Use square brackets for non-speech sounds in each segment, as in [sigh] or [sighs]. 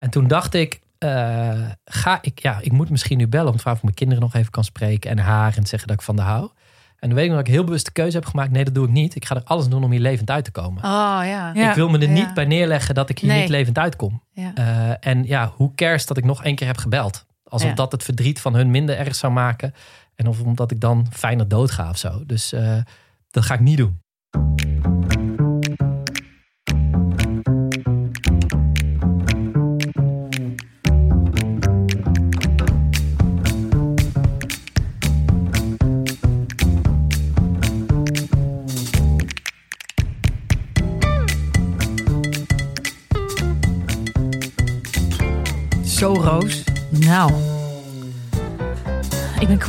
En toen dacht ik, eh, ga ik, ja, ik moet misschien nu bellen om te vragen of mijn kinderen nog even kan spreken en haar en zeggen dat ik van de hou. En dan weet ik nog dat ik heel bewust de keuze heb gemaakt. Nee, dat doe ik niet. Ik ga er alles doen om hier levend uit te komen. Oh ja. Ja. Ik wil me er Ja. niet bij neerleggen dat ik hier Nee. niet levend uitkom. Ja. Eh, en ja, hoe kerst dat ik nog één keer heb gebeld. Alsof Ja. dat het verdriet van hun minder erg zou maken. En of omdat ik dan fijner doodga of zo. Dus eh, dat ga ik niet doen.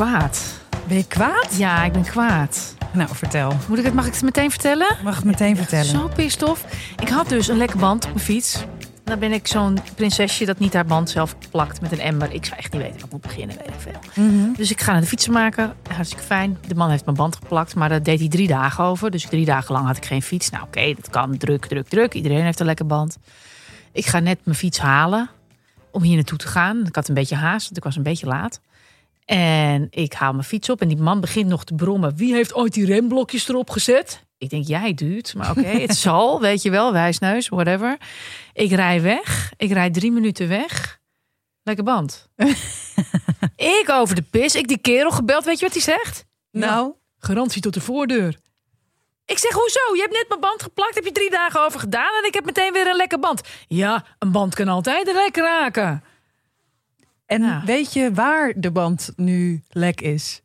Kwaad. Ben je kwaad? Ja, ik ben kwaad. Nou, vertel. Moet ik het, mag ik het meteen vertellen? Mag ik meteen vertellen? Zo pissed off. Ik had dus een lekker band op mijn fiets. Dan ben ik zo'n prinsesje dat niet haar band zelf plakt met een emmer. Ik zou echt niet weten waar ik moet beginnen, weet ik veel. Mhm. Dus ik ga naar de fietsenmaker. Hartstikke fijn. De man heeft mijn band geplakt, maar dat deed hij drie dagen over. Dus drie dagen lang had ik geen fiets. Nou oké, dat kan. Druk, druk, druk. Iedereen heeft een lekker band. Ik ga net mijn fiets halen om hier naartoe te gaan. Ik had een beetje haast, want ik was een beetje laat. En ik haal mijn fiets op en die man begint nog te brommen. Wie heeft ooit die remblokjes erop gezet? Ik denk, jij duurt. Maar oké, [laughs] het zal, weet je wel. Wijsneus, whatever. Ik rij weg. Ik rijd drie minuten weg. Lekker band. [laughs] ik over de pis. Ik die kerel gebeld. Weet je wat hij zegt? Nou, Garantie tot de voordeur. Ik zeg, hoezo? Je hebt net mijn band geplakt. Heb je drie dagen over gedaan. En ik heb meteen weer een lekker band. Ja, een band kan altijd lek raken. En Ja. weet je waar de band nu lek is?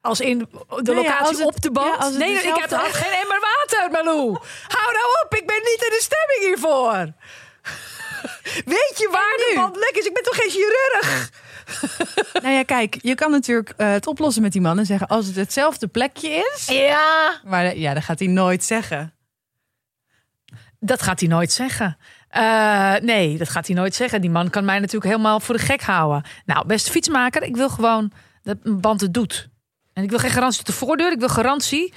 Als in de locatie op de band. ja, als het nee, ik heb geen emmer water, Malou. Hou nou op, ik ben niet in de stemming hiervoor. [laughs] Weet je waar de band lek is? Ik ben toch geen chirurg? [laughs] Nou ja, kijk, je kan natuurlijk eh, het oplossen met die man en zeggen als het hetzelfde plekje is. Ja. Maar eh, ja, dat gaat hij nooit zeggen. Dat gaat hij nooit zeggen. Eh, nee, dat gaat hij nooit zeggen. Die man kan mij natuurlijk helemaal voor de gek houden. Nou, beste fietsmaker, ik wil gewoon dat mijn band het doet. En ik wil geen garantie tot de voordeur. Ik wil garantie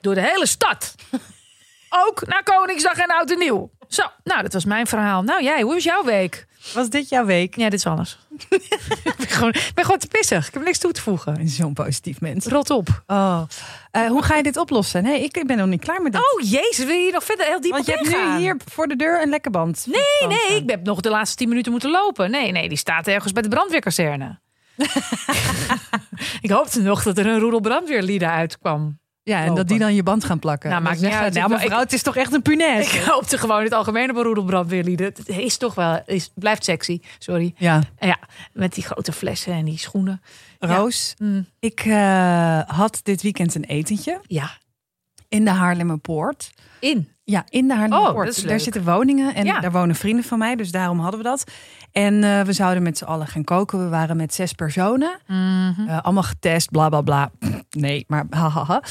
door de hele stad. [laughs] Ook naar Koningsdag en Oud en Nieuw. Zo, nou, dat was mijn verhaal. Nou, jij, hoe was jouw week? Was dit jouw week? Ja, dit is alles. [laughs] ik, ben gewoon, ik ben gewoon te pissig. Ik heb niks toe te voegen. Zo'n positief mens. Rot op. Oh. Eh, hoe ga je dit oplossen? Nee, ik ben nog niet klaar met dit. Oh, jezus, wil je hier nog verder heel diep Want je hebt nu hier voor de deur een lekker band. Nee, nee, ik heb nog de laatste tien minuten moeten lopen. Nee, nee, die staat ergens bij de brandweerkazerne. [laughs] [laughs] ik hoopte nog dat er een roedel brandweerlieden uitkwam. Ja, en dat die dan je band gaan plakken. Nou, maakt niet uit. Nou, mevrouw, het is toch echt een punaise. Ik hoopte gewoon het algemeen op een roedel brandweerlieden. Het is toch wel, is, blijft sexy, sorry. Ja, En ja, met die grote flessen en die schoenen. Roos, Mm, ik eh, had dit weekend een etentje ja, in de Haarlemmerpoort. in. Ja, in de Oh, Haarlemmerpoort. daar zitten woningen en Ja. daar wonen vrienden van mij, dus daarom hadden we dat. En eh, we zouden met z'n allen gaan koken. We waren met zes personen. Mhm. Eh, allemaal getest, bla bla bla. Nee, maar [laughs] hahaha.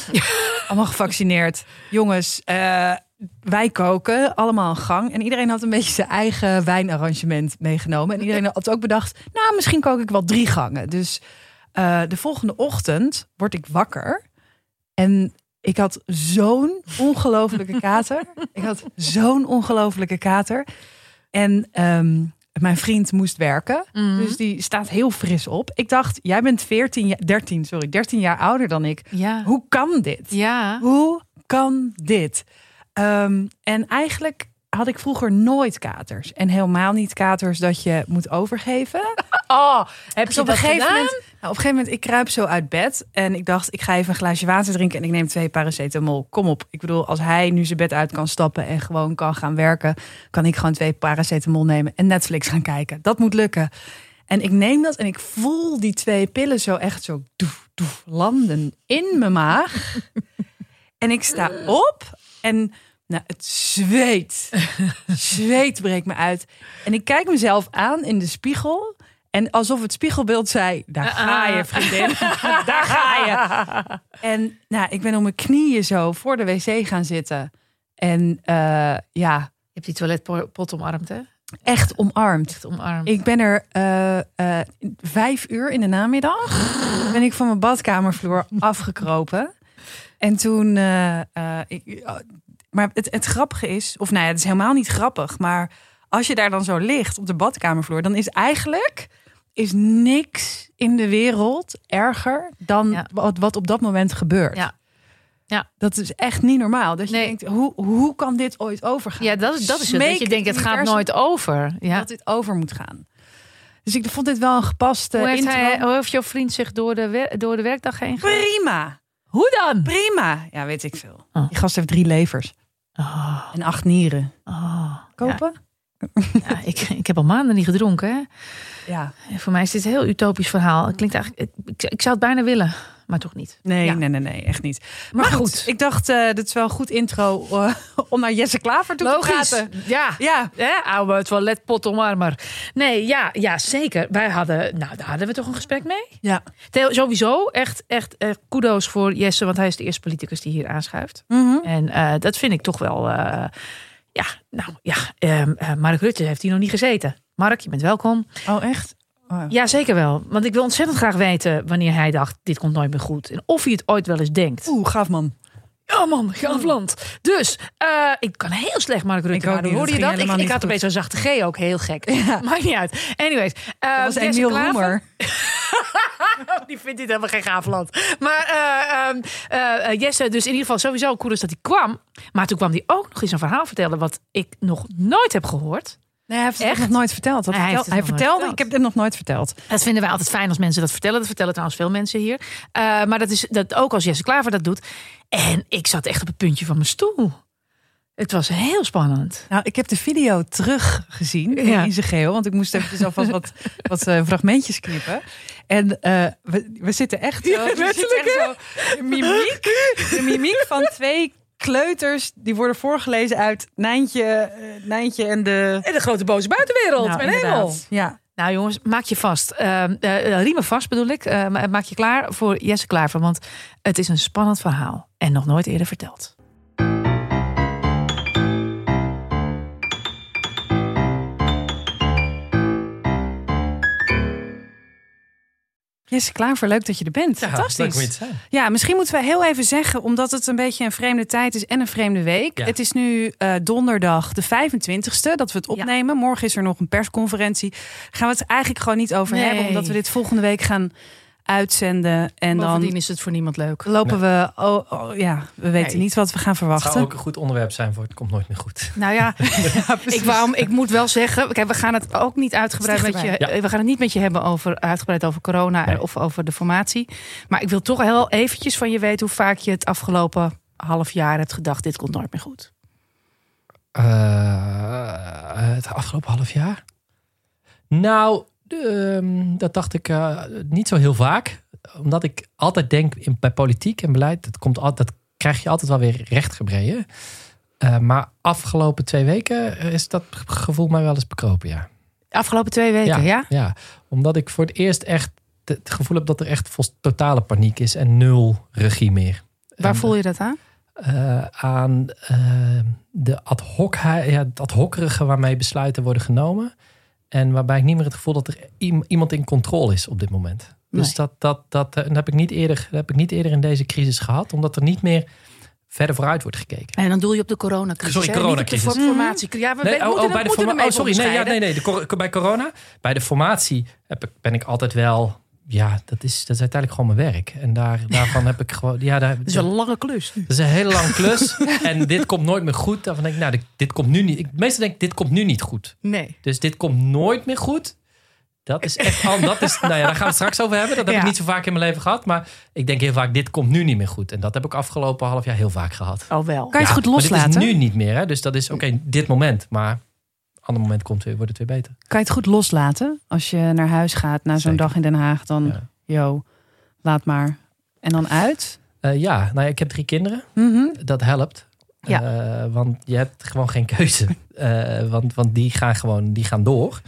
allemaal gevaccineerd. Jongens, eh, wij koken, allemaal een gang. En iedereen had een beetje zijn eigen wijnarrangement meegenomen. En iedereen had ook bedacht, nou, misschien kook ik wel drie gangen. Dus de volgende ochtend word ik wakker. En ik had zo'n ongelofelijke kater. Ik had zo'n ongelofelijke kater. En ehm, mijn vriend moest werken. Mhm. Dus die staat heel fris op. Ik dacht, jij bent 14, ja- 13, sorry, 13 jaar ouder dan ik. Ja. Hoe kan dit? Ja. Hoe kan dit? Ehm, en eigenlijk had ik vroeger nooit katers. En helemaal niet katers dat je moet overgeven. [laughs] Oh, heb Dus je op een, gegeven gedaan? moment, nou, op een gegeven moment, ik kruip zo uit bed. En ik dacht, ik ga even een glaasje water drinken. En ik neem twee paracetamol. Kom op. Ik bedoel, als hij nu zijn bed uit kan stappen en gewoon kan gaan werken. Kan ik gewoon twee paracetamol nemen en Netflix gaan kijken. Dat moet lukken. En ik neem dat en ik voel die twee pillen zo echt zo doef, doef, landen in mijn maag. [laughs] en ik sta op en nou, het zweet. [laughs] zweet breekt me uit. En ik kijk mezelf aan in de spiegel. En alsof het spiegelbeeld zei: Daar ga je, vriendin. [laughs] Daar ga je. En nou, ik ben op mijn knieën zo voor de wc gaan zitten. En eh, ja, Je hebt die toiletpot omarmd, hè? echt omarmd. Echt omarmd. Ik ben er eh, eh, vijf uur in de namiddag. [laughs] ben ik van mijn badkamervloer afgekropen. En toen. ik, maar het, het grappige is, of nou ja, het is helemaal niet grappig, maar als je daar dan zo ligt op de badkamervloer, dan is eigenlijk is niks in de wereld erger dan Ja. wat, wat op dat moment gebeurt. Ja. Ja. Dat is echt niet normaal. Dat je Nee. denkt, hoe, hoe kan dit ooit overgaan? Ja, dat is, dat is het. Dat je denkt, het gaat nooit over. Ja. Dat dit over moet gaan. Dus ik vond dit wel een gepaste Hoe heeft, hij, hoe heeft jouw vriend zich door de, door de werkdag heen gegaan? Prima, Hoe dan? prima. Ja, weet ik veel. Oh. Die gast heeft drie levers Oh, en acht nieren. oh. Kopen? Ja, ik, ik heb al maanden niet gedronken. Hè? Ja. En voor mij is dit een heel utopisch verhaal. Het klinkt eigenlijk, ik, ik zou het bijna willen, maar toch niet. Nee, Ja. nee, nee, nee, echt niet. Maar, Maar goed, goed. ik dacht, eh dit is wel een goed intro eh, [laughs] om naar Jesse Klaver toe te praten. Ja. Ja, Ja, oude toiletpot omarmer. Nee, ja, ja, zeker. Wij hadden, nou, daar hadden we toch een gesprek mee. ja. Theo, sowieso echt, echt kudo's voor Jesse, want hij is de eerste politicus die hier aanschuift. Mhm. En eh, dat vind ik toch wel, ja, nou ja, ehm, eh, Mark Rutte heeft hier nog niet gezeten. Mark, je bent welkom. Oh, echt? Oh, ja. Ja, zeker wel. Want ik wil ontzettend graag weten wanneer hij dacht, dit komt nooit meer goed. En of hij het ooit wel eens denkt. Oeh, gaaf man. Ja man, gaaf land. Dus, eh, ik kan heel slecht Mark Rutte Hoorde je dat? Ik, ik had opeens zo'n zachte G ook, heel gek. [laughs] Maakt niet uit. Anyways. eh, Dat was Emiel Roemer. [laughs] Die vindt dit helemaal geen gaaf land. Maar eh, ehm, eh, eh, Jesse, dus in ieder geval sowieso cool is dat hij kwam. Maar toen kwam hij ook nog eens een verhaal vertellen... wat ik nog nooit heb gehoord. Nee, hij heeft het Echt? nog nooit verteld. Wat Hij vertel- hij vertelde, verteld. ik heb dit nog nooit verteld. Dat vinden wij altijd fijn als mensen dat vertellen. Dat vertellen trouwens veel mensen hier. Eh, maar dat is dat ook als Jesse Klaver dat doet. En ik zat echt op het puntje van mijn stoel. Het was heel spannend. Nou, ik heb de video teruggezien Ja. in zijn geheel. Want ik moest even alvast wat, [laughs] wat eh, fragmentjes knippen. En eh, we, we zitten echt zo... we zitten echt zo de mimiek, de mimiek van twee kleuters... die worden voorgelezen uit Nijntje, eh, Nijntje en de... En de grote boze buitenwereld. Nou, mijn hemel. Ja. Nou jongens, maak je vast. Eh, eh, riemen vast bedoel ik. Eh, ma- maak je klaar voor Jesse Klaver. Want het is een spannend verhaal. En nog nooit eerder verteld. Jesse Klaver, leuk dat je er bent. Ja, Fantastisch. leuk om hier te zijn. Ja, misschien moeten we heel even zeggen, omdat het een beetje een vreemde tijd is en een vreemde week. Ja. Het is nu eh, donderdag de 25ste dat we het opnemen. Morgen is er nog een persconferentie. Gaan we het eigenlijk gewoon niet over Nee. hebben, omdat we dit volgende week gaan uitzenden. En Bovendien dan is het voor niemand leuk. lopen we, oh, oh, ja, we weten Nee. niet wat we gaan Het verwachten. zou ook een goed onderwerp zijn voor het komt nooit meer goed. Nou ja, [laughs] ik, waarom, ik moet wel zeggen, kijk, we gaan het ook niet uitgebreid met je. Ja. we gaan het niet met je hebben over uitgebreid over corona Nee. of over de formatie. Maar ik wil toch heel eventjes van je weten hoe vaak je het afgelopen half jaar hebt gedacht, dit komt nooit meer goed. Eh, het afgelopen half jaar? Nou, ehm, dat dacht ik eh, niet zo heel vaak. Omdat ik altijd denk in, bij politiek en beleid, dat, komt altijd, dat krijg je altijd wel weer rechtgebreden. Eh, maar afgelopen twee weken is dat gevoel mij wel eens bekropen, ja. Afgelopen twee weken, ja? Ja, omdat ik voor het eerst echt het gevoel heb dat er echt totale paniek is en nul regie meer. Waar En, voel je dat aan? eh, aan eh, de ad hoc, ja, het ad hockerige waarmee besluiten worden genomen. En waarbij ik niet meer het gevoel dat er iem- iemand in controle is op dit moment. Dus dat, dat, dat, eh, dat heb ik niet eerder, dat heb ik niet eerder in deze crisis gehad, omdat er niet meer verder vooruit wordt gekeken. En dan doe je op de coronacrisis. Sorry? Niet coronacrisis. de formatie. Ja, we Nee, moeten, oh, oh, bij de moeten forma- ermee oh, sorry, nee, ja, nee, nee. De, cor- bij corona, bij de formatie heb ik, ben ik altijd wel. Ja, dat is, dat is uiteindelijk gewoon mijn werk. En daar, [laughs] daarvan heb ik gewoon. Ja, daar, Het is een lange klus. dat is een hele lange klus. [laughs] en dit komt nooit meer goed. Daarvan denk ik, nou, dit, dit komt nu niet. Ik, meestal denk ik, dit komt nu niet goed. Nee. Dus dit komt nooit meer goed. Dat is echt. al- Dat is, nou ja, daar gaan we het straks over hebben. Dat heb Ja. ik niet zo vaak in mijn leven gehad. Maar ik denk heel vaak, dit komt nu niet meer goed. En dat heb ik afgelopen half jaar heel vaak gehad. Oh wel. Kan je het goed maar loslaten? dit is nu niet meer. Hè? Dus dat is oké, dit moment. Maar ander moment komt weer, wordt het weer beter. Kan je het goed loslaten als je naar huis gaat na zo'n dag in Den Haag? Dan, Ja. yo, laat maar. En dan uit? Eh, ja, nou ja, ik heb drie kinderen. Mhm. Dat helpt. Ja. Eh, want je hebt gewoon geen keuze. [laughs] Eh, want, want die gaan gewoon die gaan door.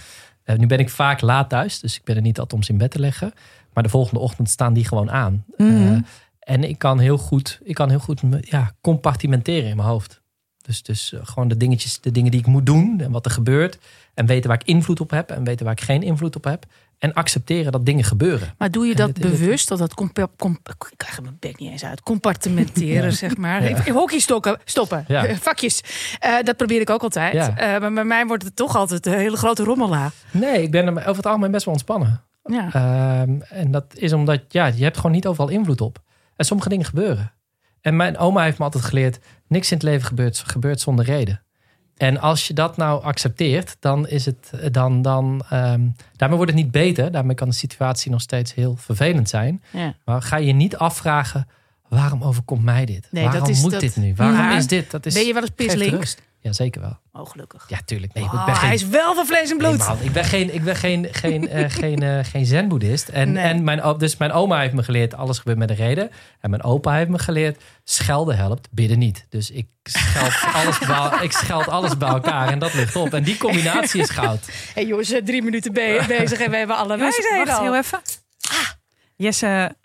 Nu ben ik vaak laat thuis, dus ik ben er niet altijd om ze in bed te leggen. Maar de volgende ochtend staan die gewoon aan. Mhm. En ik kan heel goed, ik kan heel goed ja, compartimenteren in mijn hoofd. Dus, dus eh, gewoon de dingetjes, de dingen die ik moet doen en wat er gebeurt. En weten waar ik invloed op heb en weten waar ik geen invloed op heb. En accepteren dat dingen gebeuren. Maar doe je dat dit- bewust? Dat dat compa- ik krijg mijn bek niet eens uit. Compartimenteren, [laughs] zeg maar. Ja. Hockeystokken, stoppen. Ja. [laughs] Vakjes. Eh, dat probeer ik ook altijd. Ja. Eh, maar bij mij wordt het toch altijd een hele grote rommelaar. Nee, ik ben er over het algemeen best wel ontspannen. Ja. Ehm, en dat is omdat ja, je hebt gewoon niet overal invloed op. En sommige dingen gebeuren. En mijn oma heeft me altijd geleerd: niks in het leven gebeurt, gebeurt zonder reden. En als je dat nou accepteert, dan is het dan. dan ehm, daarmee wordt het niet beter. Daarmee kan de situatie nog steeds heel vervelend zijn. ja. Maar ga je niet afvragen: waarom overkomt mij dit? Nee, waarom dat is- moet dat- dit nu? Waarom is dit? Dat is, Ben je wel eens rust. Ja, zeker wel. Oh, gelukkig. Ja, tuurlijk. Nee, ik Oh, ben geen hij is wel van vlees en bloed. Nee, man, ik ben geen, ik ben geen, geen, eh, [laughs] geen, eh, geen zen-boeddhist. En, Nee. en mijn, dus mijn oma heeft me geleerd, alles gebeurt met een reden. En mijn opa heeft me geleerd, schelden helpt, bidden niet. Dus ik scheld [laughs] alles, bij, ik scheld alles bij elkaar en dat ligt op. En die combinatie is goud. [laughs] hey, jongens, eh, drie minuten be- bezig en we hebben alle wijsheden wacht al. heel even. Jesse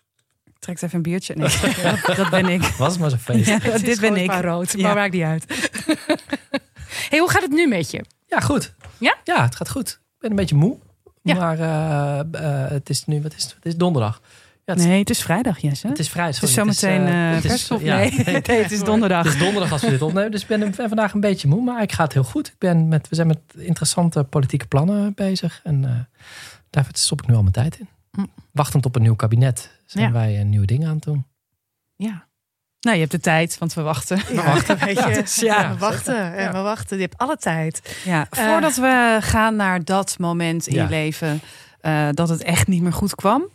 trekt even een biertje. Nee, [laughs] dat, dat ben ik. Was het maar zo'n feest. Ja, Ja, Het is dit ben ik. maar rood, Ja. maar maakt niet uit. [laughs] hey, hoe gaat het nu met je? goed. Ja? Ja, het gaat goed. Ik ben een beetje moe. Ja. Maar eh, eh, het is nu, wat is het? Het is donderdag. Ja, het, is- Nee, het is vrijdag, Jesse. het is vrij. Het is zometeen het is- persop. ja, nee, [laughs] nee, het is donderdag. Het is donderdag als we dit opnemen. Dus ik ben, ben vandaag een beetje moe. Maar ik ga het heel goed. Ik ben met, we zijn met interessante politieke plannen bezig. En eh, daar stop ik nu al mijn tijd in. Hm. Wachtend op een nieuw kabinet zijn Ja. wij een nieuwe dingen aan het doen. Ja, Nou, je hebt de tijd, want we wachten. we wachten. Weet je, Dus ja, ja, we wachten. En we wachten. Je hebt alle tijd. Ja, voordat we gaan naar dat moment in Ja. je leven eh, dat het echt niet meer goed kwam.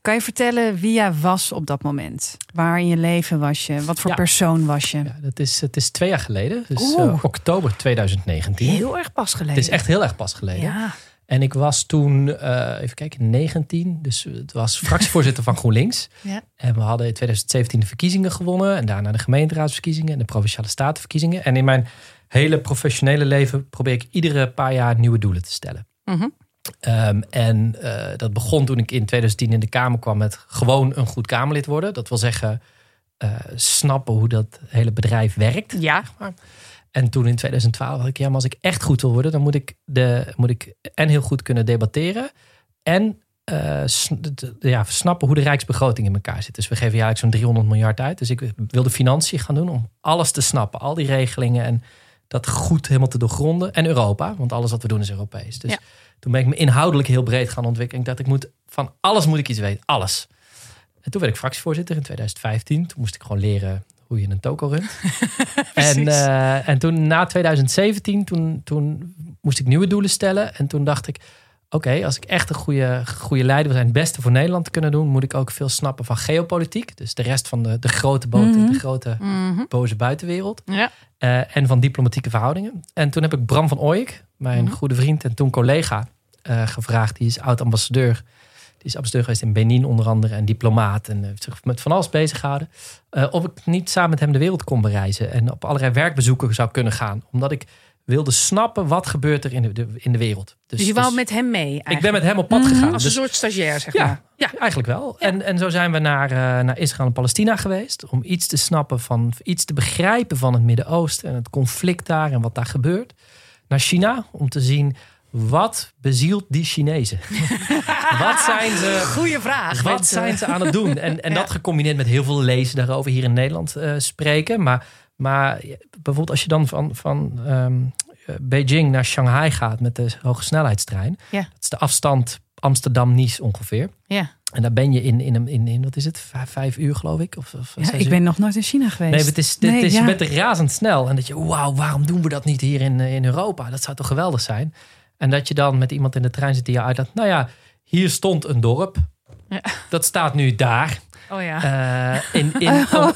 Kan je vertellen wie jij was op dat moment? Waar in je leven was je? Wat voor Ja. persoon was je? Ja, dat is, het is twee jaar geleden. Dus eh, oktober 2019. Heel erg pas geleden. Het is echt heel erg pas geleden. Ja. En ik was toen, eh, even kijken, 19. Dus het was fractievoorzitter van GroenLinks. [laughs] Ja. En we hadden in 2017 de verkiezingen gewonnen. En daarna de gemeenteraadsverkiezingen en de provinciale statenverkiezingen. En in mijn hele professionele leven probeer ik iedere paar jaar nieuwe doelen te stellen. Mhm. Ehm, en eh, dat begon toen ik in 2010 in de Kamer kwam met gewoon een goed Kamerlid worden. Dat wil zeggen, eh, snappen hoe dat hele bedrijf werkt. Ja. En toen in 2012 had ik, ja, maar als ik echt goed wil worden, dan moet ik, de, moet ik en heel goed kunnen debatteren. En de- ja, snappen hoe de rijksbegroting in elkaar zit. Dus we geven jaarlijks zo'n 300 miljard uit. Dus ik wilde financiën gaan doen om alles te snappen. Al die regelingen en dat goed helemaal te doorgronden. En Europa, want alles wat we doen is Europees. Dus Ja. toen ben ik me inhoudelijk heel breed gaan ontwikkelen. Ik dacht, ik moet van alles moet ik iets weten. Alles. En toen werd ik fractievoorzitter in 2015. Toen moest ik gewoon leren hoe je een toko runt. [laughs] en, eh, en toen na 2017, toen, toen moest ik nieuwe doelen stellen. En toen dacht ik, oké, als ik echt een goede, goede leider wil zijn, het beste voor Nederland te kunnen doen, moet ik ook veel snappen van geopolitiek. Dus de rest van de, de grote boten, Mhm. de grote Mhm. boze buitenwereld. Ja. Eh, en van diplomatieke verhoudingen. En toen heb ik Bram van Ooyek, mijn Mhm. goede vriend en toen collega, eh, gevraagd. Die is oud-ambassadeur. Is ambassadeur geweest in Benin onder andere en diplomaat. En eh, heeft zich met van alles bezig gehouden. Eh, of ik niet samen met hem de wereld kon bereizen. En op allerlei werkbezoeken zou kunnen gaan. Omdat ik wilde snappen wat gebeurt er in de, de- in de wereld. Dus je wou met hem mee ik ben met hem op pad Mhm. gegaan. Als een Dus- soort stagiair, zeg ja, maar. ja, eigenlijk wel. En, en zo zijn we naar, eh, naar Israël en Palestina geweest. Om iets te snappen van, iets te begrijpen van het Midden-Oosten en het conflict daar en wat daar gebeurt. Naar China om te zien wat bezielt die Chinezen. [laughs] wat zijn ze Goeie vraag. wat mensen. zijn ze aan het doen? En, en [laughs] Ja. dat gecombineerd met heel veel lezen daarover hier in Nederland eh, spreken. Maar, maar bijvoorbeeld als je dan van, van ehm, eh, Beijing naar Shanghai gaat met de hogesnelheidstrein. Ja. Dat is de afstand Amsterdam-Nice ongeveer. Ja. En daar ben je in, in, in, in, in wat is het, vijf, vijf uur geloof ik? Of, of Ja, ik uur? ben nog nooit in China geweest. Nee, het is, Nee, is, ja. je bent razendsnel. En dat je, wauw, waarom doen we dat niet hier in, in Europa? Dat zou toch geweldig zijn? En dat je dan met iemand in de trein zit die je uitlaat. Nou ja, hier stond een dorp. Ja. Dat staat nu daar. Oh ja. Eh, in, in, [laughs] om-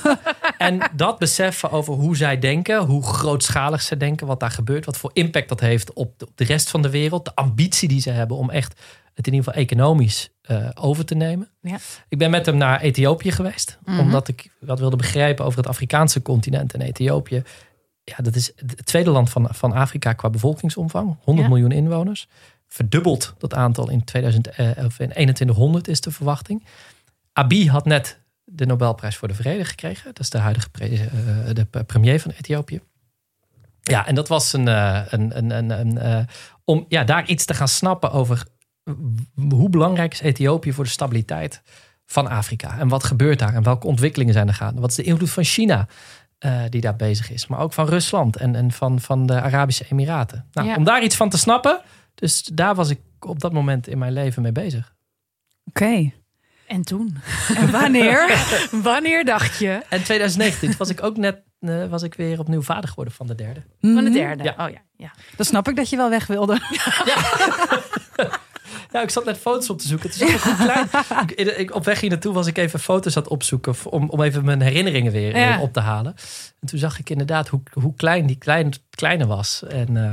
en dat beseffen over hoe zij denken, hoe grootschalig ze denken, wat daar gebeurt, wat voor impact dat heeft op de, op de rest van de wereld, de ambitie die ze hebben om echt het in ieder geval economisch eh, over te nemen. Ja. Ik ben met hem naar Ethiopië geweest, Mhm. omdat ik wat wilde begrijpen over het Afrikaanse continent en Ethiopië. Ja, dat is het tweede land van, van Afrika qua bevolkingsomvang, 100 Ja. miljoen inwoners. Verdubbeld dat aantal in, 2000, eh, of in 2100 is de verwachting. Abiy had net de Nobelprijs voor de Vrede gekregen. Dat is de huidige pre- eh, de premier van Ethiopië. Ja, en dat was een, eh, een, een, een, een, eh, om ja, daar iets te gaan snappen over hoe belangrijk is Ethiopië voor de stabiliteit van Afrika? En wat gebeurt daar? En welke ontwikkelingen zijn er gaande? Wat is de invloed van China eh, die daar bezig is? Maar ook van Rusland en, en van, van de Arabische Emiraten. Nou, Ja. Om daar iets van te snappen, dus daar was ik op dat moment in mijn leven mee bezig. Oké. En toen? En wanneer? [laughs] Wanneer dacht je? En 2019 was ik ook net eh, was ik weer opnieuw vader geworden van de derde. Van de Mhm. derde. Ja. Oh ja. ja. Dan snap ik dat je wel weg wilde. Ja, [laughs] ik zat net foto's op te zoeken. Het is ook hoe [laughs] klein. Ik, ik- op weg hier naartoe was ik even foto's aan het opzoeken. Om, om even mijn herinneringen weer eh, Ja. op te halen. En toen zag ik inderdaad hoe, hoe klein die klein, kleine was. En eh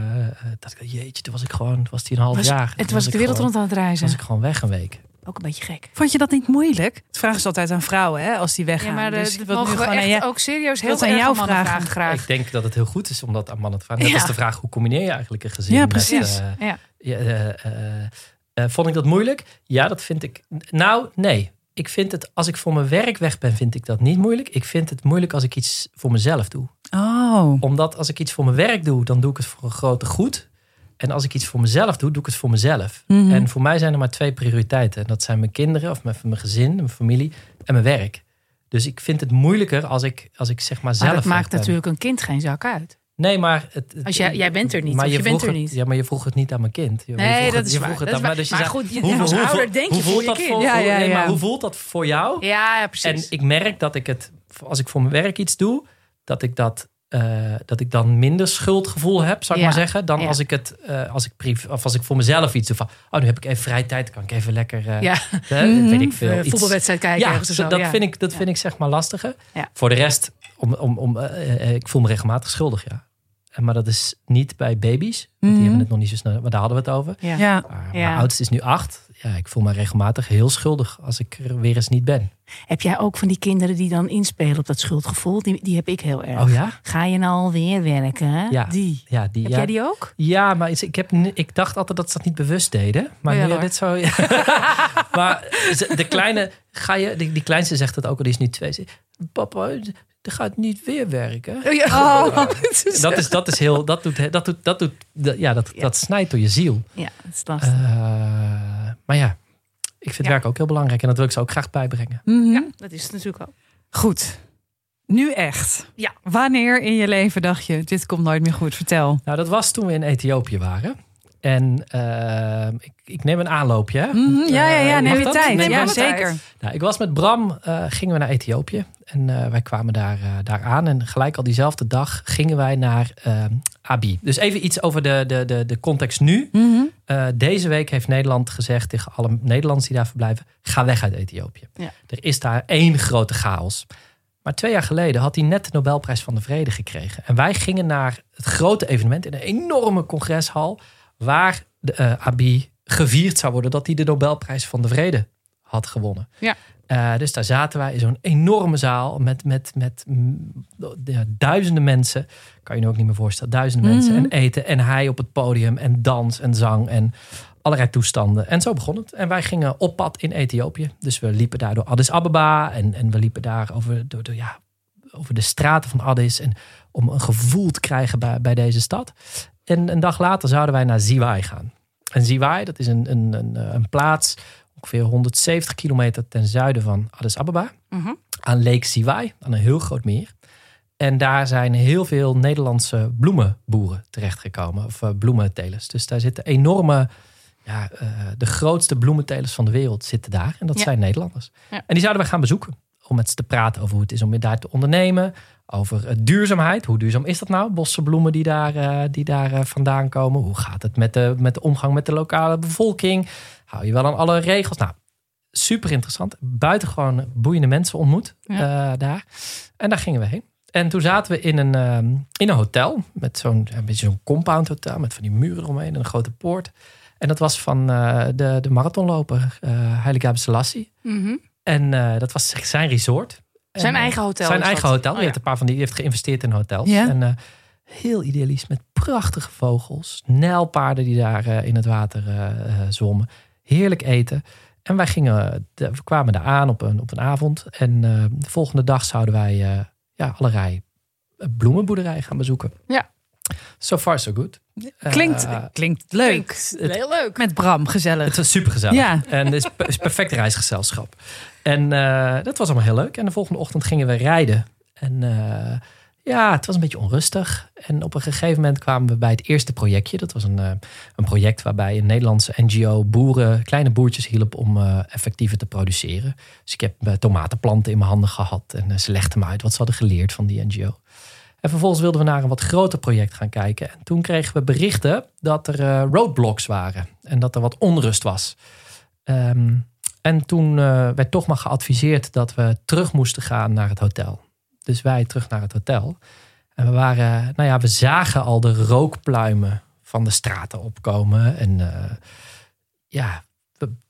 dat ik dacht, jeetje, toen was ik gewoon, was die een half Was, jaar. en toen was ik de wereld gewoon, rond aan het reizen. was ik gewoon weg een week. Ook een beetje gek. Vond je dat niet moeilijk? Het vragen ze altijd aan vrouwen, hè, als die weggaan. Ja, maar dus dat mogen we echt je- ook serieus heel dat aan jou vragen. vragen graag. Ik denk dat het heel goed is om dat aan mannen te vragen. Ja. als de vraag, hoe combineer je eigenlijk een gezin? Ja, met, precies. eh, Ja. Ja, eh, eh, vond ik dat moeilijk? Ja, dat vind ik. Nou, nee. Ik vind het, als ik voor mijn werk weg ben, vind ik dat niet moeilijk. Ik vind het moeilijk als ik iets voor mezelf doe. Oh. Omdat als ik iets voor mijn werk doe, dan doe ik het voor een grote goed. En als ik iets voor mezelf doe, doe ik het voor mezelf. Mhm. En voor mij zijn er maar twee prioriteiten. En dat zijn mijn kinderen, of mijn, mijn gezin, mijn familie en mijn werk. Dus ik vind het moeilijker als ik, als ik zeg maar zelf. Maar dat weg maakt natuurlijk een kind geen zak uit. Nee, maar het, Als jij- jij bent er niet, Maar of je bent vroeg er het- niet. Ja, maar je vroeg het niet aan mijn kind. Je, je Nee, vroeg dat is je waar. vroeg het Dat aan waar. Dus je Maar zei, goed, je- hoe- als hoe- ouder denk je hoe voelt je dat kind. voor- Ja, hoe- ja, nee, maar ja. hoe voelt dat voor jou? Ja, ja, En precies. ik merk dat ik het, als ik voor mijn werk iets doe, dat ik dat. eh, dat ik dan minder schuldgevoel heb, zou ik maar zeggen, dan als ik het, eh, als ik privé, of als ik voor mezelf iets doe van, oh, nu heb ik even vrije tijd, kan ik even lekker, eh, ja, Mhm. weet ik veel, eh, iets- voetbalwedstrijd kijken ja, dat vind ik, dat vind ik zeg maar lastiger. Voor de rest, om, om, om, eh, eh, ik voel me regelmatig schuldig, ja. En Maar dat is niet bij baby's, want die Mhm. hebben het nog niet zo snel, maar daar hadden we het over. Ja. Ja. Maar Ja. Mijn oudste is nu acht. Ja, ik voel me regelmatig heel schuldig als ik er weer eens niet ben. Heb jij ook van die kinderen die dan inspelen op dat schuldgevoel? Die, die heb ik heel erg. Oh ja? Ga je nou alweer werken? Hè? Ja. Die. Ja, die, Heb ja, jij die ook? Ja, maar is- ik, heb, ik dacht altijd dat ze dat niet bewust deden. Maar Oh ja, nu dit zo. [laughs] maar de kleine, ga je, die, die kleinste zegt het ook al, die is nu twee. Papa, dat gaat niet weer werken. Oh. [laughs] Dat is, dat is heel, dat doet, dat doet, dat doet, dat- ja, dat, Ja. dat snijdt door je ziel. Ja, dat is lastig. Eh, maar ja, ik vind Ja. werk ook heel belangrijk en dat wil ik ze ook graag bijbrengen. Mhm. ja, dat is het natuurlijk ook. Goed. Nu echt. Ja. Wanneer in je leven dacht je, dit komt nooit meer goed? Vertel. Nou, dat was toen we in Ethiopië waren. En eh, ik, ik neem een aanloopje. Hè? Mhm. Ja, ja, ja. Eh, Neem je dat? tijd. Neem ja, zeker. Nou, ik was met Bram, eh, gingen we naar Ethiopië. En eh, wij kwamen daar, daar aan. En gelijk al diezelfde dag gingen wij naar eh, Abi. Dus even iets over de, de, de, de context nu. Mhm. Deze week heeft Nederland gezegd tegen alle Nederlanders die daar verblijven: ga weg uit Ethiopië. Ja. Er is daar één grote chaos. Maar twee jaar geleden had hij net de Nobelprijs van de Vrede gekregen. En wij gingen naar het grote evenement in een enorme congreshal. Waar de Abiy gevierd zou worden dat hij de Nobelprijs van de Vrede had gewonnen. Ja. Eh, dus daar zaten wij in zo'n enorme zaal met, met, met mm, ja, duizenden mensen. Kan je je ook niet meer voorstellen. Duizenden Mhm. mensen en eten. En hij op het podium en dans en zang en allerlei toestanden. En zo begon het. En wij gingen op pad in Ethiopië. Dus we liepen daar door Addis Ababa. En, en we liepen daar over, door, door, ja, over de straten van Addis. En om een gevoel te krijgen bij, bij deze stad. En een dag later zouden wij naar Ziwai gaan. En Ziwai, dat is een, een, een, een plaats ongeveer 170 kilometer ten zuiden van Addis Ababa. Mhm. Aan Lake Ziwai, aan een heel groot meer. En daar zijn heel veel Nederlandse bloemenboeren terechtgekomen. Of eh, bloementelers. Dus daar zitten enorme... Ja, eh, de grootste bloementelers van de wereld zitten daar. En dat Ja. zijn Nederlanders. Ja. En die zouden we gaan bezoeken. Om met ze te praten over hoe het is om daar te ondernemen. Over eh, duurzaamheid. Hoe duurzaam is dat nou? Bosse bloemen die daar, eh, die daar eh, vandaan komen. Hoe gaat het met de, met de omgang met de lokale bevolking? Hou je wel aan alle regels? Nou, super interessant. Buitengewoon boeiende mensen ontmoet daar. En daar gingen we heen. En toen zaten we in een, in een hotel. Met zo'n een beetje zo'n compound hotel. Met van die muren eromheen en een grote poort. En dat was van de, de marathonloper Haile Gebrselassie. Mhm. En dat was zijn resort. Zijn eh, eigen hotel Zijn eigen hotel. Oh, ja. heeft een paar van die die heeft geïnvesteerd in hotels. Ja. En eh, heel idealistisch met prachtige vogels. Nijlpaarden die daar eh, in het water eh, zwommen. Heerlijk eten. En wij gingen, de- we kwamen daar aan op een, op een avond. En de volgende dag zouden wij ja, allerlei bloemenboerderijen gaan bezoeken. Ja. So far so good. Klinkt, Eh, klinkt leuk. Klinkt heel leuk. Met Bram, gezellig. Het was super gezellig. Ja. En het is, is perfect reisgezelschap. En eh, dat was allemaal heel leuk. En de volgende ochtend gingen we rijden. En eh, ja, het was een beetje onrustig. En op een gegeven moment kwamen we bij het eerste projectje. Dat was een, een project waarbij een Nederlandse NGO boeren, kleine boertjes hielp om effectiever te produceren. Dus ik heb tomatenplanten in mijn handen gehad. En ze legden me uit wat ze hadden geleerd van die NGO. En vervolgens wilden we naar een wat groter project gaan kijken. En toen kregen we berichten dat er eh, roadblocks waren. En dat er wat onrust was. Ehm, en toen eh, werd toch maar geadviseerd dat we terug moesten gaan naar het hotel. Dus wij terug naar het hotel. En we waren, nou ja, we zagen al de rookpluimen van de straten opkomen. En eh, ja,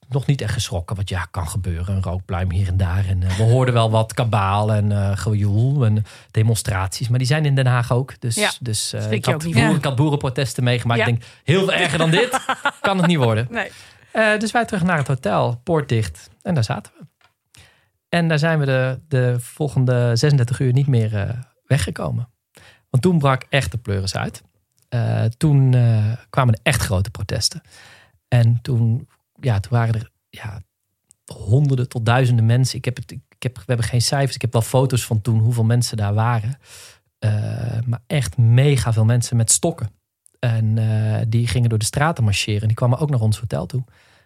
nog niet echt geschrokken, wat ja, kan gebeuren. Een rookpluim hier en daar. En eh, we hoorden wel wat kabaal en eh gejoel en demonstraties. Maar die zijn in Den Haag ook. Dus, Ja, dus eh, ik, had boeren- van. ik had boerenprotesten meegemaakt. Ja. Ik denk, heel veel erger dan dit [laughs] kan het niet worden. Nee. Dus wij terug naar het hotel, poort dicht. En daar zaten we. En daar zijn we de, de volgende 36 uur niet meer weggekomen. Want toen brak echt de pleuris uit. Toen kwamen er echt grote protesten. En toen, ja, toen waren er ja, honderden tot duizenden mensen. Ik heb het, ik heb, we hebben geen cijfers. Ik heb wel foto's van toen, hoeveel mensen daar waren. Eh, maar echt mega veel mensen met stokken. En eh, die gingen door de straten marcheren. Die kwamen ook naar ons hotel toe.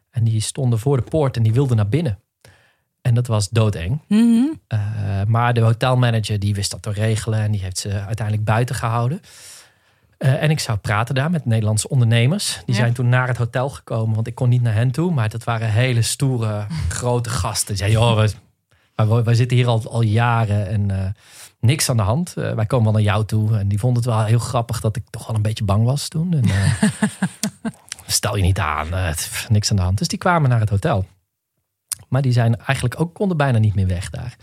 En die stonden voor de poort en die wilden naar binnen. En dat was doodeng. Mhm. Eh, maar de hotelmanager die wist dat te regelen. En die heeft ze uiteindelijk buiten gehouden. Eh, en ik zou praten daar met Nederlandse ondernemers. Die Ja. zijn toen naar het hotel gekomen. Want ik kon niet naar hen toe. Maar dat waren hele stoere, [laughs] grote gasten. Zeiden, joh, wij, wij zitten hier al, al jaren. En eh, niks aan de hand. Eh, wij komen wel naar jou toe. En die vonden het wel heel grappig dat ik toch wel een beetje bang was toen. En, [laughs] stel je niet aan. het- niks aan de hand. Dus die kwamen naar het hotel. Maar die zijn eigenlijk ook konden bijna niet meer weg daar.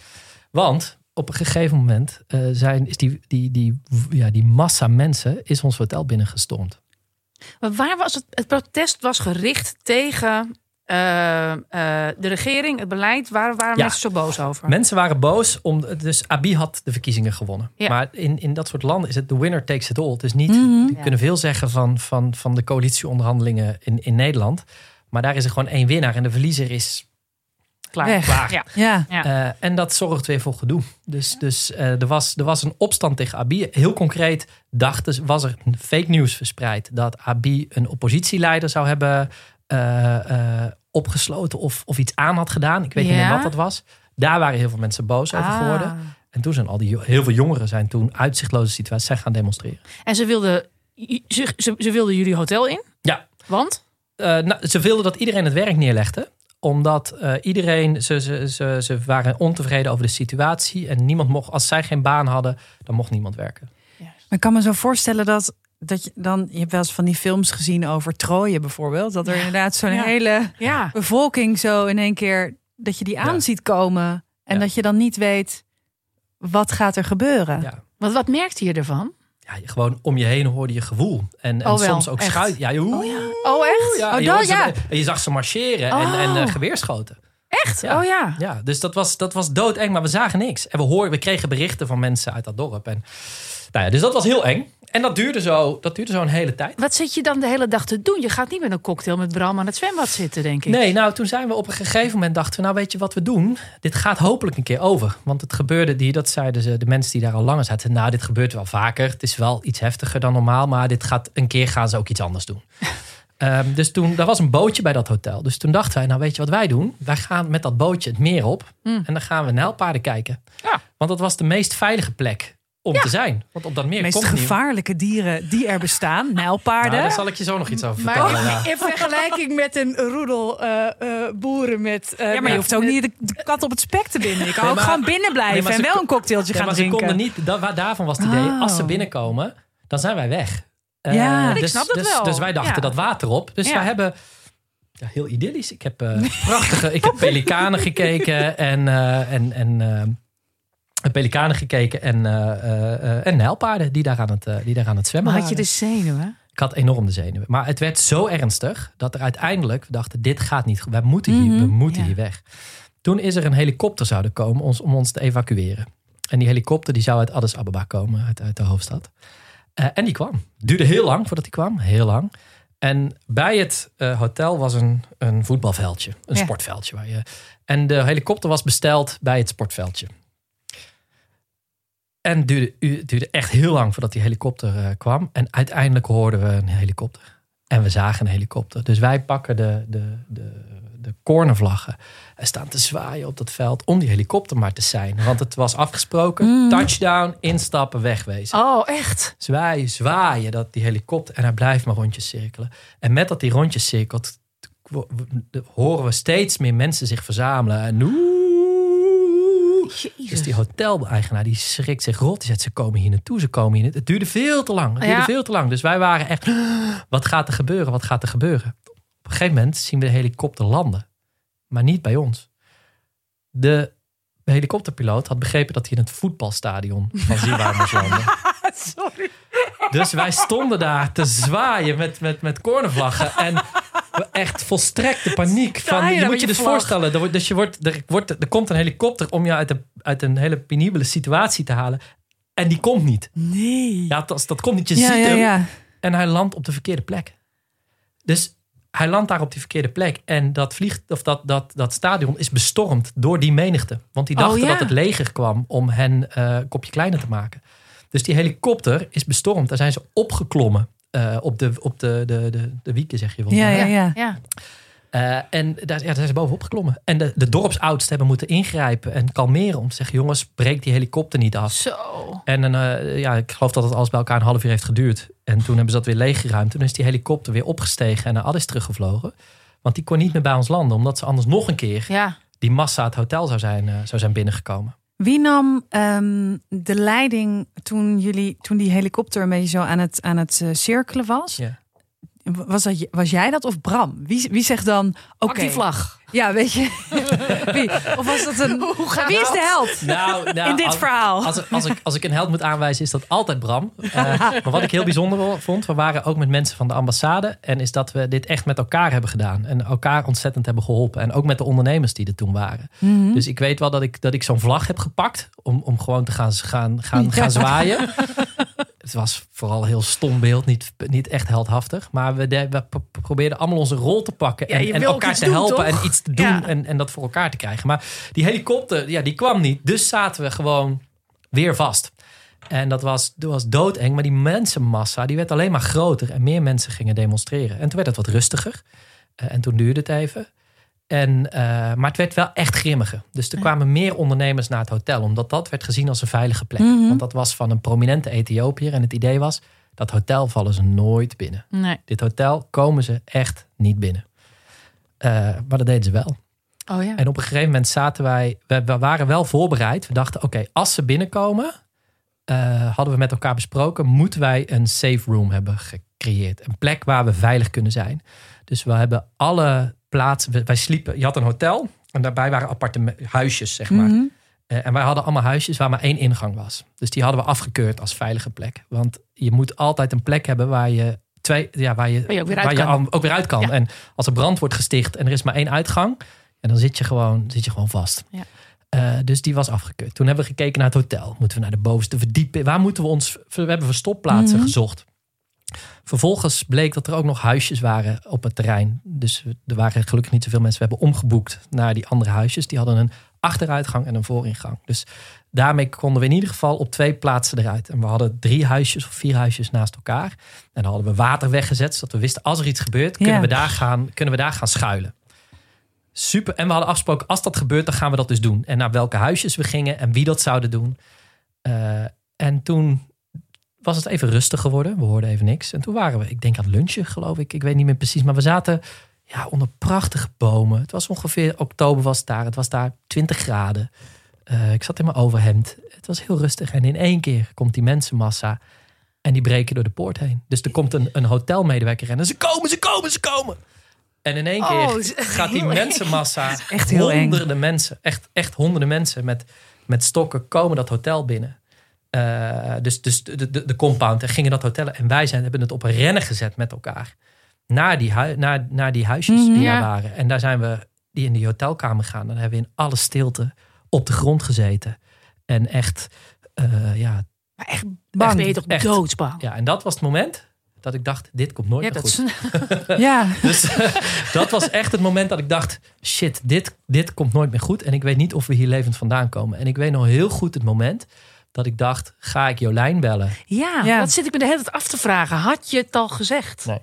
Want op een gegeven moment eh, zijn, is die, die, die, ja, die massa mensen is ons hotel binnengestormd. Maar waar was het? Het protest was gericht tegen eh, eh, de regering, het beleid. Waar waren Ja. mensen zo boos over? Mensen waren boos, om, dus Abiy had de verkiezingen gewonnen. Ja. Maar in, in dat soort landen is het the winner takes it all. Het is niet, Mhm. Ja. kunnen veel zeggen van, van, van de coalitieonderhandelingen in, in Nederland. Maar daar is er gewoon één winnaar en de verliezer is Klaar. Weg. klaar. Ja. Ja. Ja. Eh, en dat zorgt weer voor gedoe. Dus, dus eh, er, was, er was een opstand tegen Abiy. Heel concreet dachten, was er een fake news verspreid dat Abiy een oppositieleider zou hebben eh, eh, opgesloten of, of iets aan had gedaan. Ik weet niet meer wat dat was. Daar waren heel veel mensen boos over Ah. geworden. En toen zijn al die heel veel jongeren zijn toen uitzichtloze situaties zijn gaan demonstreren. En ze wilden, ze, ze, ze wilden jullie hotel in? Ja. Want? Eh, nou, ze wilden dat iedereen het werk neerlegde omdat eh, iedereen, ze, ze, ze, ze waren ontevreden over de situatie. En niemand mocht, als zij geen baan hadden, dan mocht niemand werken. Maar ik kan me zo voorstellen dat, dat je dan... Je hebt wel eens van die films gezien over Troje bijvoorbeeld. Dat er Ja. inderdaad zo'n Ja. hele Ja. bevolking zo in één keer... Dat je die aan Ja. ziet komen. En Ja. dat je dan niet weet... Wat gaat er gebeuren? Ja. Want wat merkte je ervan? Ja, gewoon om je heen hoorde je gewoel. En, en Oh, wel, soms ook echt? schuit. Ja, Oh ja. Oh echt? Ja, Oh, je, dat, hoorde ze- ja. en je zag ze marcheren en, Oh. en eh, geweerschoten. Echt? Ja. Oh ja. Ja, dus dat was, dat was doodeng, maar we zagen niks. En we, hoorden, we kregen berichten van mensen uit dat dorp. En, nou ja, dus dat was heel eng. En dat duurde, zo, dat duurde zo een hele tijd. Wat zit je dan de hele dag te doen? Je gaat niet met een cocktail met Bram aan het zwembad zitten, denk ik. Nee, nou toen zijn we op een gegeven moment dachten we, nou weet je wat we doen? Dit gaat hopelijk een keer over. Want het gebeurde, die, dat zeiden ze, de mensen die daar al langer zaten. Nou, dit gebeurt wel vaker. Het is wel iets heftiger dan normaal, maar dit gaat, een keer gaan ze ook iets anders doen. [laughs] Ehm, dus toen, daar was een bootje bij dat hotel. Dus toen dachten wij, nou weet je wat wij doen? Wij gaan met dat bootje het meer op. Hmm. En dan gaan we nijlpaarden kijken. Ja. Want dat was de meest veilige plek om te zijn. Want op dat meer De meest gevaarlijke dieren die er bestaan. Nijlpaarden. Nou, daar zal ik je zo nog iets over Maar vertellen. ja. [laughs] in vergelijking met een roedel eh, eh, boeren met... eh, ja, maar je hoeft ook niet de, de kat op het spek te binden. Je kan Nee, ook maar- gewoon binnen blijven Nee, maar en ze wel een cocktailtje gaan maar ze drinken. konden niet, dat, waar- daarvan was het idee, Oh. als ze binnenkomen, dan zijn wij weg. Eh, Ja, ik dus, snap dat dus, wel. Dus wij dachten Ja. dat water op. Dus Ja. wij hebben, ja, heel idyllisch. Ik heb eh, [laughs] prachtige, ik heb pelikanen gekeken en, eh, en, en eh, pelikanen gekeken en, eh, eh, eh, en nijlpaarden die daar aan het, die daar aan het zwemmen Maar had je de zenuwen? Ik had enorm de zenuwen. Maar het werd zo ernstig dat er uiteindelijk, we dachten, dit gaat niet goed. Wij moeten hier, we Mhm, moeten ja. hier weg. Toen is er een helikopter zouden komen ons, om ons te evacueren. En die helikopter die zou uit Addis Ababa komen, uit, uit de hoofdstad. En die kwam. Duurde heel lang voordat hij kwam. Heel lang. En bij het hotel was een, een voetbalveldje. Een Ja. sportveldje. Waar je, en de helikopter was besteld bij het sportveldje. En het duurde, u- het duurde echt heel lang voordat die helikopter eh, kwam. En uiteindelijk hoorden we een helikopter. En we zagen een helikopter. Dus wij pakken de, de, de, de cornervlaggen. En staan te zwaaien op dat veld om die helikopter maar te zijn. Want het was afgesproken. Mm. Touchdown, instappen, wegwezen. Oh, echt? Zwaaien, zwaaien, dat die helikopter. En hij blijft maar rondjes cirkelen. En met dat die rondjes cirkelt, horen we steeds meer mensen zich verzamelen. En oeh. Dus die hoteleigenaar die schrikt zich rot. Die zegt, ze komen hier naartoe, ze komen hier naartoe. Het duurde veel te lang. Het duurde Ja. veel te lang. Dus wij waren echt, [gasps] wat gaat er gebeuren? Wat gaat er gebeuren? Op een gegeven moment zien we de helikopter landen. Maar niet bij ons. De helikopterpiloot had begrepen dat hij in het voetbalstadion van Ziwaar moest landen. [laughs] [laughs] Sorry. Dus wij stonden daar te zwaaien met, met, met cornervlaggen. En echt volstrekte paniek. Van, je moet je dus voorstellen. Er, wordt- dus je wordt, er, wordt, er komt een helikopter om je uit, de, uit een hele penibele situatie te halen. En die komt niet. Nee. Ja, dat, dat komt niet. Je ja, ziet ja, hem. ja. En hij landt op de verkeerde plek. Dus hij landt daar op die verkeerde plek. En dat, vliegt, of dat, dat, dat stadion is bestormd door die menigte. Want die Oh, dachten ja. dat het leger kwam om hen eh, een kopje kleiner te maken. Dus die helikopter is bestormd. Daar zijn ze opgeklommen. eh, op de, op de, de, de, de wieken, zeg je wel. Ja, ja, ja. Ja. Eh, en daar, ja, daar zijn ze bovenop geklommen. En de, de dorpsoudsten hebben moeten ingrijpen en kalmeren. Om te zeggen, jongens, breek die helikopter niet af. Zo. En een, eh, ja, ik geloof dat het alles bij elkaar een half uur heeft geduurd. En toen hebben ze dat weer leeggeruimd. Toen is die helikopter weer opgestegen en naar Addis teruggevlogen. Want die kon niet meer bij ons landen. Omdat ze anders nog een keer Ja. die massa het hotel zou zijn, zou zijn binnengekomen. Wie nam ehm, de leiding toen, jullie, toen die helikopter een beetje zo aan het, aan het eh, cirkelen was? Ja. Was, dat, was jij dat of Bram? Wie, wie zegt dan, oké. Die vlag. Ja, weet je. [laughs] wie? Of was dat een... wie is de held Nou, [laughs] nou, in dit als- verhaal? Als, ik- als, ik, als ik een held moet aanwijzen, is dat altijd Bram. Eh, [laughs] maar wat ik heel bijzonder vond, we waren ook met mensen van de ambassade. En is dat we dit echt met elkaar hebben gedaan. En elkaar ontzettend hebben geholpen. En ook met de ondernemers die er toen waren. Mhm. Dus ik weet wel dat ik, dat ik zo'n vlag heb gepakt. Om, om gewoon te gaan, gaan, gaan, gaan zwaaien. Het was vooral een heel stom beeld. Niet, niet echt heldhaftig. Maar we, de- we pro- probeerden allemaal onze rol te pakken. En, en elkaar te doen, helpen. toch? En iets te doen. Ja. En, en dat voor elkaar te krijgen. Maar die helikopter, ja, die kwam niet. Dus zaten we gewoon weer vast. En dat was, dat was doodeng. Maar die mensenmassa die werd alleen maar groter. En meer mensen gingen demonstreren. En toen werd het wat rustiger. Eh, en toen duurde het even. En, eh, maar het werd wel echt grimmiger. Dus er kwamen meer ondernemers naar het hotel. Omdat dat werd gezien als een veilige plek. Mhm. Want dat was van een prominente Ethiopiër. En het idee was, dat hotel vallen ze nooit binnen. Nee. Dit hotel komen ze echt niet binnen. Eh, maar dat deden ze wel. Oh ja. En op een gegeven moment zaten wij, we, we waren wel voorbereid. We dachten, oké, als ze binnenkomen, eh, hadden we met elkaar besproken, moeten wij een safe room hebben gecreëerd. Een plek waar we veilig kunnen zijn. Dus we hebben alle plaatsen, we- wij sliepen, je had een hotel en daarbij waren appartementen, huisjes, zeg maar. Mhm. Eh, en wij hadden allemaal huisjes waar maar één ingang was. Dus die hadden we afgekeurd als veilige plek. Want je moet altijd een plek hebben waar je twee, ja, waar je, Waar je ook weer uit kan. al- ook weer uit kan. Ja. En als er brand wordt gesticht en er is maar één uitgang, en dan zit je gewoon, zit je gewoon vast. Ja. Eh, dus die was afgekeurd. Toen hebben we gekeken naar het hotel. Moeten we naar de bovenste verdieping? Waar moeten we ons? We hebben verstopplaatsen Mhm. gezocht. Vervolgens bleek dat er ook nog huisjes waren op het terrein. Dus er waren gelukkig niet zoveel mensen. We hebben omgeboekt naar die andere huisjes. Die hadden een achteruitgang en een vooringang. Dus daarmee konden we in ieder geval op twee plaatsen eruit. En we hadden drie huisjes of vier huisjes naast elkaar. En dan hadden we water weggezet. Zodat we wisten, als er iets gebeurt, kunnen, we, daar gaan, kunnen we daar gaan schuilen. Super. En we hadden afgesproken, als dat gebeurt, dan gaan we dat dus doen. En naar welke huisjes we gingen en wie dat zouden doen. Eh, en toen was het even rustig geworden. We hoorden even niks. En toen waren we, ik denk aan het lunchen, geloof ik. Ik weet niet meer precies. Maar we zaten ja, onder prachtige bomen. Het was ongeveer, oktober was het daar. Het was daar 20 graden. Eh, ik zat in mijn overhemd. Het was heel rustig. En in één keer komt die mensenmassa. En die breken door de poort heen. Dus er komt een, een hotelmedewerker rennen. Ze komen, ze komen, ze komen. En in één Oh, keer gaat die mensenmassa. echt eng. honderden mensen. Echt, echt honderden mensen met, met stokken komen dat hotel binnen. Eh, dus dus de, de, de compound. En gingen dat hotel. En wij zijn, hebben het op rennen gezet met elkaar. Naar die, hui- naar, naar die huisjes Mhm. die Ja. daar waren. En daar zijn we die in die hotelkamer gaan. Dan hebben we in alle stilte op de grond gezeten. En echt, eh, ja, Maar echt, Bang. echt Echt. doodsbang? Ja, en dat was het moment dat ik dacht, dit komt nooit meer goed. [laughs] Ja. Dus dat was echt het moment dat ik dacht: shit, dit, dit komt nooit meer goed. En ik weet niet of we hier levend vandaan komen. En ik weet nog heel goed het moment dat ik dacht: ga ik Jolijn bellen? Ja, Ja. dat zit ik me de hele tijd af te vragen. Had je het al gezegd? Nee.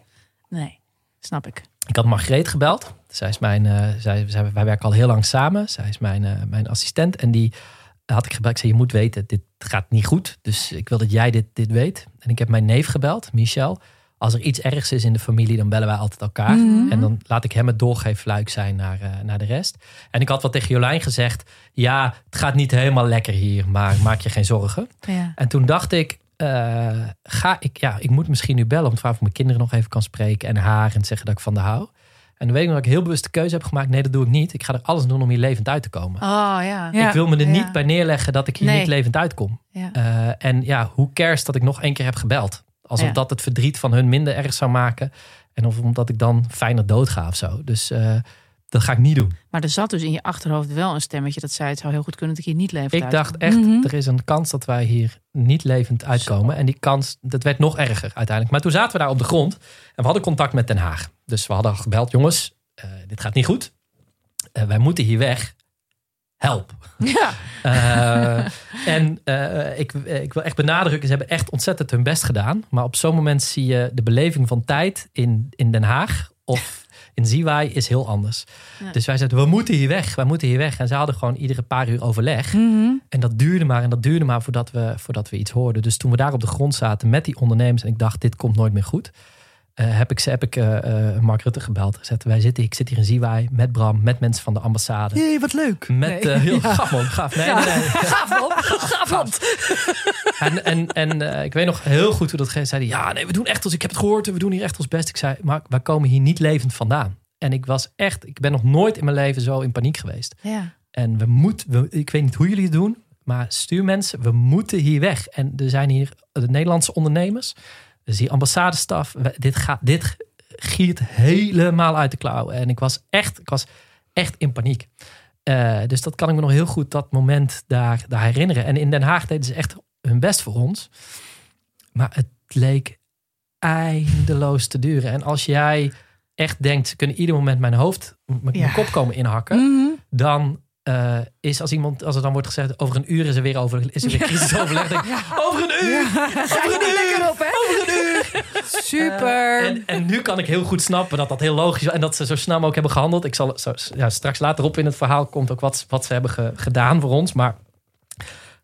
Nee, snap ik. Ik had Margreet gebeld. Zij is mijn, eh, zij, zij- wij werken al heel lang samen. Zij is mijn, eh, mijn assistent. En die had ik gebeld. Ik zei: Je moet weten, dit gaat niet goed. Dus ik wil dat jij dit, dit weet. En ik heb mijn neef gebeld, Michel. Als er iets ergs is in de familie, dan bellen wij altijd elkaar. Mhm. En dan laat ik hem het doorgeefluik zijn naar, eh, naar de rest. En ik had wat tegen Jolijn gezegd. Ja, het gaat niet helemaal lekker hier, maar maak je geen zorgen. Ja. En toen dacht ik, eh, ga ik, ja, ik moet misschien nu bellen om te vragen of ik mijn kinderen nog even kan spreken en haar en zeggen dat ik van de hou. En dan weet ik nog dat ik heel bewust de keuze heb gemaakt. Nee, dat doe ik niet. Ik ga er alles doen om hier levend uit te komen. Oh ja. Ja. Ik wil me er Ja. niet bij neerleggen dat ik hier Nee. niet levend uitkom. Ja. Eh, en ja, hoe cares dat ik nog één keer heb gebeld? Alsof Ja. dat het verdriet van hun minder erg zou maken. En of omdat ik dan fijner doodga of zo. Dus eh, dat ga ik niet doen. Maar er zat dus in je achterhoofd wel een stemmetje dat zei: het zou heel goed kunnen dat ik hier niet leef. Ik dacht echt, Mhm. er is een kans dat wij hier niet levend uitkomen. En die kans, dat werd nog erger uiteindelijk. Maar toen zaten we daar op de grond. En we hadden contact met Den Haag. Dus we hadden gebeld, jongens, eh, dit gaat niet goed. Eh, wij moeten hier weg. Help. Ja. Eh, en eh, ik, ik wil echt benadrukken, ze hebben echt ontzettend hun best gedaan. Maar op zo'n moment zie je de beleving van tijd in, in Den Haag of [laughs] in Ziwai is heel anders. Ja. Dus wij zeiden, we moeten hier weg, wij moeten hier weg. En ze hadden gewoon iedere paar uur overleg. Mhm. En dat duurde maar en dat duurde maar voordat we, voordat we iets hoorden. Dus toen we daar op de grond zaten met die ondernemers en ik dacht, dit komt nooit meer goed. Eh, heb ik, ze- heb ik eh, eh, Mark Rutte gebeld. Gezegd, wij zitten, ik zit hier in Ziwai met Bram, met mensen van de ambassade. Jee, wat leuk. Met Nee. eh, heel Ja. gaaf man, gaaf. Nee, nee, nee. Gaaf man. Gaaf man. En, en, en eh, ik weet nog heel goed hoe dat ging. Zeiden, ja, nee, we doen echt ons, ik heb het gehoord, we doen hier echt ons best. Ik zei, maar wij komen hier niet levend vandaan. En ik was echt, ik ben nog nooit in mijn leven zo in paniek geweest. Ja. En we moeten, we, ik weet niet hoe jullie het doen, maar stuur mensen, we moeten hier weg. En er zijn hier de Nederlandse ondernemers, dus die ambassadestaf. Dit, gaat, dit giert helemaal uit de klauwen. En ik was echt, ik was echt in paniek. Eh, dus dat kan ik me nog heel goed, dat moment daar, daar herinneren. En in Den Haag deden ze echt hun best voor ons. Maar het leek eindeloos te duren. En als jij echt denkt, ze kunnen ieder moment mijn hoofd, mijn Ja. kop komen inhakken Mhm. dan eh, is als iemand, als er dan wordt gezegd, over een uur is er weer over, is er weer crisisoverleg. [laughs] ik, over een uur, over een uur, op, hè? over een uur. [laughs] Super. En, en nu kan ik heel goed snappen dat dat heel logisch is en dat ze zo snel ook hebben gehandeld. Ik zal zo, ja, straks later op in het verhaal komt ook wat, wat ze hebben ge- gedaan voor ons, maar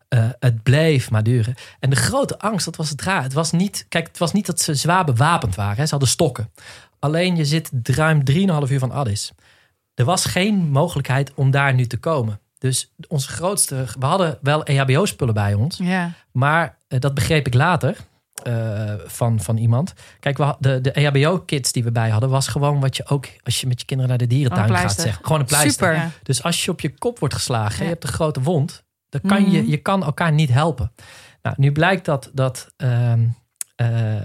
eh, het bleef maar duren. En de grote angst, dat was het raar. Het was niet, kijk, het was niet dat ze zwaar bewapend waren. Hè. Ze hadden stokken. Alleen je zit ruim 3,5 uur van Addis. Er was geen mogelijkheid om daar nu te komen. Dus onze grootste, we hadden wel EHBO-spullen bij ons. Ja. Maar eh, dat begreep ik later eh, van, van iemand. Kijk, we, de, de EHBO-kits die we bij hadden, was gewoon wat je ook als je met je kinderen naar de dierentuin gaat zeggen. Gewoon een pleister. Super. Ja. Dus als je op je kop wordt geslagen, Ja. je hebt een grote wond, dan kan je, Mhm. je kan elkaar niet helpen. Nou, nu blijkt dat, dat ehm, eh, eh,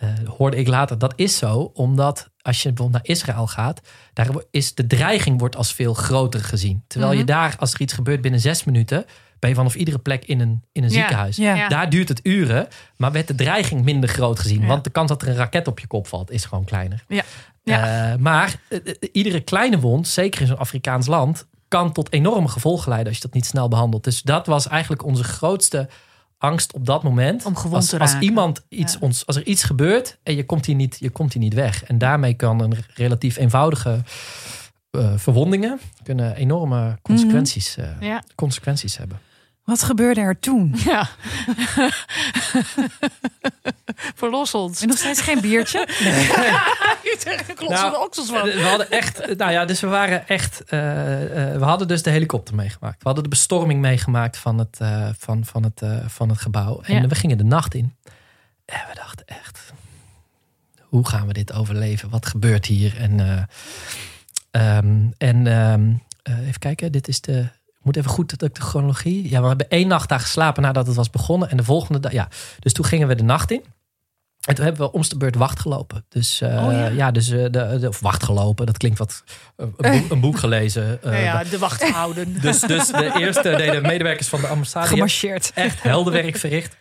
eh, hoorde ik later, dat is zo, omdat als je bijvoorbeeld naar Israël gaat, daar is de dreiging wordt als veel groter gezien. Terwijl je Mhm. daar, als er iets gebeurt binnen zes minuten, ben je vanaf iedere plek in een, in een Ja. ziekenhuis. Ja. Daar duurt het uren, maar werd de dreiging minder groot gezien. Ja. Want de kans dat er een raket op je kop valt, is gewoon kleiner. Ja. Ja. Eh, maar eh, eh, iedere kleine wond, zeker in zo'n Afrikaans land, kan tot enorme gevolgen leiden als je dat niet snel behandelt. Dus dat was eigenlijk onze grootste angst op dat moment. Om gewond als, te als raken. iemand iets Ja. ons, als er iets gebeurt en je komt hier niet, je komt hier niet weg. En daarmee kan een relatief eenvoudige eh, verwondingen kunnen enorme consequenties, eh, Ja. consequenties hebben. Wat gebeurde er toen? [laughs] ja. [laughs] Verlos ons. En nog steeds geen biertje? [laughs] Klopt Nou, de oksels van. We hadden echt, nou ja, dus we waren echt, eh, eh, we hadden dus de helikopter meegemaakt. We hadden de bestorming meegemaakt van het, eh, van, van het, eh, van het gebouw. En Ja. we gingen de nacht in. En we dachten echt, hoe gaan we dit overleven? Wat gebeurt hier? En, eh, ehm, en ehm, eh, even kijken, dit is de, moet even goed de, de chronologie. Ja, we hebben één nacht daar geslapen nadat het was begonnen. En de volgende dag, ja. Dus toen gingen we de nacht in. En toen hebben we om de beurt wacht gelopen. Dus eh, Oh ja. ja. dus eh, de, de, of wacht gelopen, dat klinkt wat. eh, een, boek, een boek gelezen. eh, Nou ja, de wacht houden. [laughs] Dus, dus de eerste deden medewerkers van de ambassade. Gemarcheerd. echt helder werk verricht.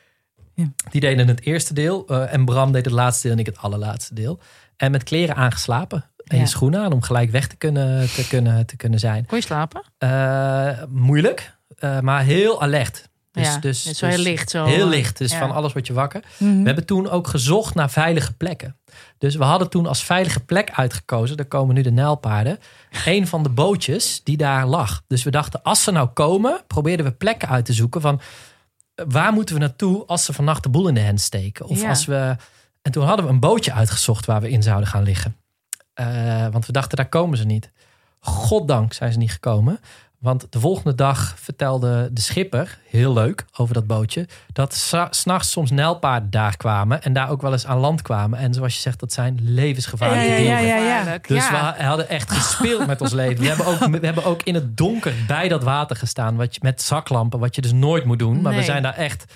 Ja. Die deden het eerste deel. eh, en Bram deed het laatste deel en ik het allerlaatste deel. En met kleren aangeslapen. En je schoenen aan om gelijk weg te kunnen, te kunnen, te kunnen zijn. Kon je slapen? Eh, moeilijk, eh, maar heel alert. Dus, ja, dus, zo dus heel licht. Zo, Heel eh, licht. Dus ja. van alles wordt je wakker. Mhm. We hebben toen ook gezocht naar veilige plekken. Dus we hadden toen als veilige plek uitgekozen. Daar komen nu de nijlpaarden. Een van de bootjes die daar lag. Dus we dachten, als ze nou komen, probeerden we plekken uit te zoeken van waar moeten we naartoe als ze vannacht de boel in de hand steken. Of Ja. als we. En toen hadden we een bootje uitgezocht waar we in zouden gaan liggen. Eh, want we dachten, daar komen ze niet. Goddank zijn ze niet gekomen. Want de volgende dag vertelde de schipper, heel leuk, over dat bootje, dat s'nachts soms nijlpaarden daar kwamen en daar ook wel eens aan land kwamen. En zoals je zegt, dat zijn levensgevaarlijke Ja, ja, ja, ja, Dus we hadden echt gespeeld met ons leven. We hebben, ook, we hebben ook in het donker bij dat water gestaan, wat je, met zaklampen, wat je dus nooit moet doen. Maar we zijn daar echt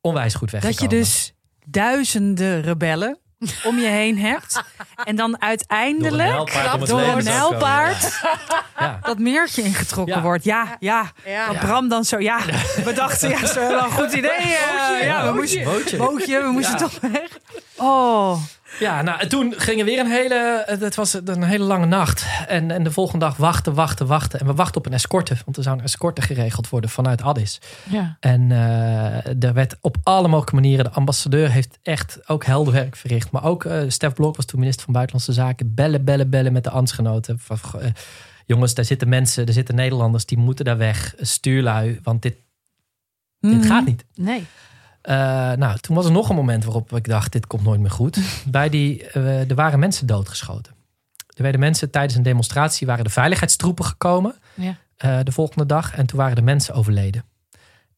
onwijs goed Dat weggekomen. je dus duizenden rebellen om je heen hebt. En dan uiteindelijk door een nijlpaard [laughs] Ja. dat meertje ingetrokken Ja. wordt. Ja, ja. Ja. Dat Bram dan zo, ja. We dachten, ja, dat is wel een goed idee. eh, ja, we moesten, bootje. bootje, we moesten Ja. toch weg. Oh, Ja, nou, en toen gingen weer een hele, het was een hele lange nacht. En, en de volgende dag wachten, wachten, wachten. En we wachten op een escorte, want er zou een escorte geregeld worden vanuit Addis. Ja. En eh er werd op alle mogelijke manieren, de ambassadeur heeft echt ook helder werk verricht. Maar ook eh Stef Blok was toen minister van Buitenlandse Zaken. Bellen, bellen, bellen met de ambtsgenoten. Van, eh, jongens, daar zitten mensen, er zitten Nederlanders, die moeten daar weg. Stuurlui, want dit, dit Mhm. gaat niet. Nee. Eh, nou, toen was er nog een moment waarop ik dacht, dit komt nooit meer goed. [laughs] Bij die, eh, er waren mensen doodgeschoten. Er werden mensen tijdens een demonstratie, waren de veiligheidstroepen gekomen Ja. eh, de volgende dag. En toen waren de mensen overleden.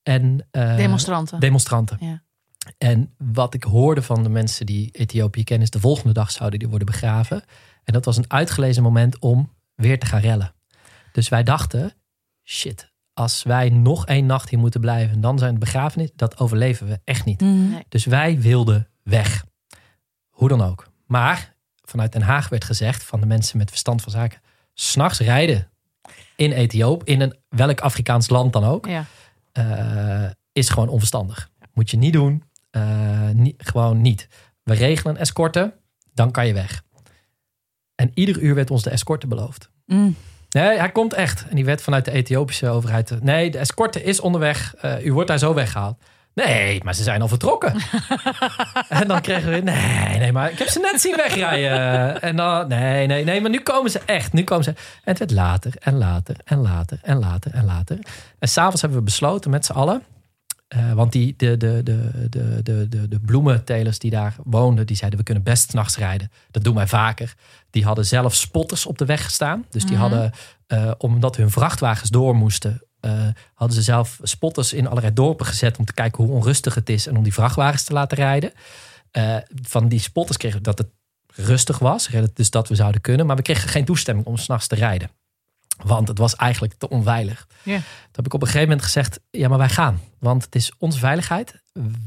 En, Demonstranten. demonstranten. Ja. En wat ik hoorde van de mensen die Ethiopië kennen, is de volgende dag zouden die worden begraven. En dat was een uitgelezen moment om weer te gaan rellen. Dus wij dachten, shit, als wij nog één nacht hier moeten blijven, dan zijn de begrafenis, dat overleven we echt niet. Mhm. Nee. Dus wij wilden weg. Hoe dan ook. Maar vanuit Den Haag werd gezegd van de mensen met verstand van zaken, s'nachts rijden in Ethiopië, in een welk Afrikaans land dan ook, Ja. eh, is gewoon onverstandig. Moet je niet doen. Eh, niet, gewoon niet. We regelen een escorte, dan kan je weg. En ieder uur werd ons de escorte beloofd. Mm. Nee, hij komt echt. En die werd vanuit de Ethiopische overheid. eh, Nee, de escorte is onderweg. Eh, u wordt daar zo weggehaald. Nee, maar ze zijn al vertrokken. [laughs] en dan kregen we... Nee, nee, maar ik heb ze net zien wegrijden. [laughs] En dan... Nee, nee, nee, maar nu komen ze echt. Nu komen ze... En het werd later en later en later en later en later. En s'avonds hebben we besloten met z'n allen... eh, want die, de, de, de, de, de, de, de bloementelers die daar woonden, die zeiden we kunnen best 's nachts rijden. Dat doen wij vaker. Die hadden zelf spotters op de weg gestaan. Dus die Mhm. hadden, eh, omdat hun vrachtwagens door moesten, eh, hadden ze zelf spotters in allerlei dorpen gezet om te kijken hoe onrustig het is en om die vrachtwagens te laten rijden. Van die spotters kregen we dat het rustig was, dus dat we zouden kunnen. Maar we kregen geen toestemming om s'nachts te rijden. Want het was eigenlijk te onveilig. Ja. Toen heb ik op een gegeven moment gezegd: ja, maar wij gaan. Want het is onze veiligheid.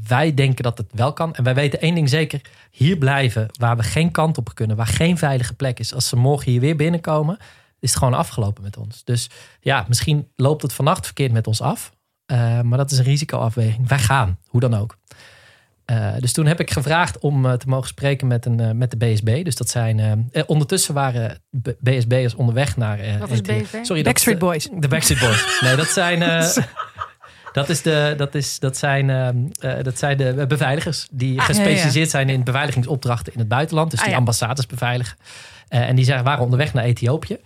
Wij denken dat het wel kan. En wij weten één ding zeker: hier blijven waar we geen kant op kunnen, waar geen veilige plek is. Als ze morgen hier weer binnenkomen, is het gewoon afgelopen met ons. Dus ja, misschien loopt het vannacht verkeerd met ons af. Eh, maar dat is een risicoafweging. Wij gaan, hoe dan ook. Eh, dus toen heb ik gevraagd om eh, te mogen spreken met, een, eh, met de BSB. Dus dat zijn. ondertussen waren B- BSB'ers onderweg naar. eh, Wat is. BSB? Sorry, dat- Backstreet Boys. De Backstreet Boys. [laughs] Nee, dat zijn. eh, dat, is de, dat, is, dat, zijn, ehm, eh, dat zijn de beveiligers die Ah, gespecialiseerd zijn in beveiligingsopdrachten in het buitenland. Dus Ah, die ja. ambassades beveiligen. Eh, en die zijn, waren onderweg naar Ethiopië.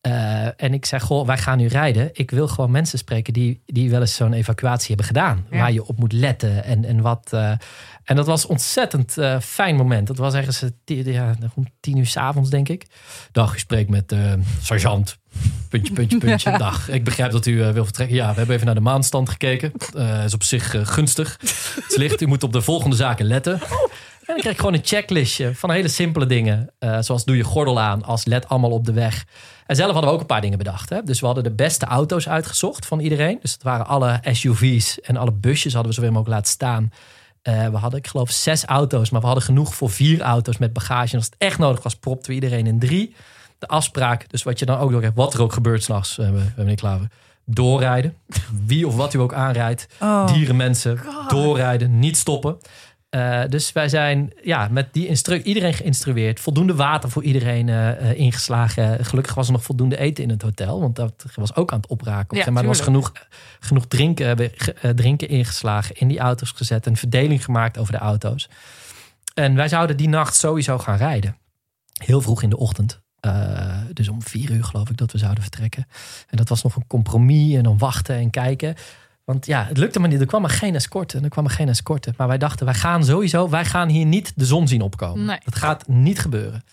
Eh, en ik zeg, goh, wij gaan nu rijden. Ik wil gewoon mensen spreken die, die wel eens zo'n evacuatie hebben gedaan. Ja. Waar je op moet letten en, en wat. eh, en dat was een ontzettend eh, fijn moment. Dat was ergens ja, rond tien uur s'avonds, denk ik. Dag, u spreekt met sergeant. Puntje, puntje, puntje. Dag, ik begrijp dat u wil vertrekken. Ja, we hebben even naar de maanstand gekeken. Is op zich gunstig. Het is licht, u moet op de volgende zaken letten. En dan krijg ik gewoon een checklistje van hele simpele dingen. Zoals doe je gordel aan als let allemaal op de weg. En zelf hadden we ook een paar dingen bedacht. Hè? Dus we hadden de beste auto's uitgezocht van iedereen. Dus het waren alle SUV's en alle busjes hadden we zoveel mogelijk laten staan. Eh, we hadden, ik geloof, zes auto's. Maar we hadden genoeg voor vier auto's met bagage. En als het echt nodig was, propten we iedereen in drie. De afspraak, dus wat je dan ook door hebt, wat er ook gebeurt s'nachts, uh, meneer Klaver. doorrijden. Wie of wat u ook aanrijdt. Oh. Dieren, mensen, doorrijden, niet stoppen. Eh, dus wij zijn ja, met die instru iedereen geïnstrueerd. Voldoende water voor iedereen eh, eh, ingeslagen. Gelukkig was er nog voldoende eten in het hotel. Want dat was ook aan het opraken. Ja, maar er was genoeg, genoeg drinken, drinken ingeslagen. In die auto's gezet. Een verdeling gemaakt over de auto's. En wij zouden die nacht sowieso gaan rijden. Heel vroeg in de ochtend. Dus om vier uur geloof ik dat we zouden vertrekken. En dat was nog een compromis. En dan wachten en kijken. Want ja, het lukte maar niet. Er kwam maar geen escorte. En er kwam maar geen escorte. Maar wij dachten, wij gaan sowieso, wij gaan hier niet de zon zien opkomen. Nee. Dat gaat niet gebeuren.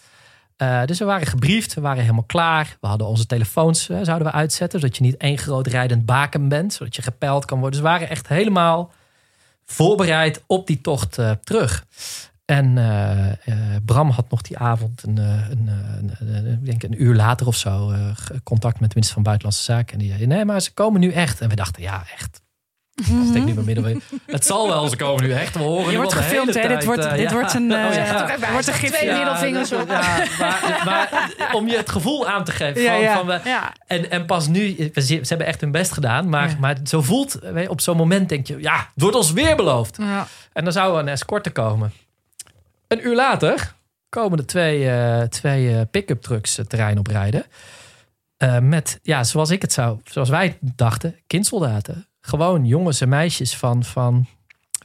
Eh, dus we waren gebriefd, we waren helemaal klaar. We hadden onze telefoons, eh, zouden we uitzetten. Zodat je niet één groot rijdend baken bent. Zodat je gepeild kan worden. Dus we waren echt helemaal voorbereid op die tocht eh, terug. En Bram had nog die avond, een, een, een, een- ik denk een uur later of zo, contact met de minister van Buitenlandse Zaken. En die zei, nee, maar ze komen nu echt. En we dachten, ja, echt. Steek nu maar midden. Het zal wel, ze komen nu echt. We horen Je nu wordt de gefilmd, hè? Dit wordt, eh, dit ja. wordt een, Oh, ja. hij wordt een gif. twee Ja. middelvingers op. Ja, maar, [laughs] maar om je het gevoel aan te geven. Ja, van, ja. van we, en, en pas nu, ze, ze hebben echt hun best gedaan. Maar, Ja. maar zo voelt, op zo'n moment denk je, ja, het wordt ons weer beloofd. Ja. En dan zou er een escorte komen. Een uur later komen er twee, eh, twee eh, pick-up trucks het terrein oprijden. Eh, met, ja, zoals ik het zou, zoals wij dachten, kindsoldaten. Gewoon jongens en meisjes van, van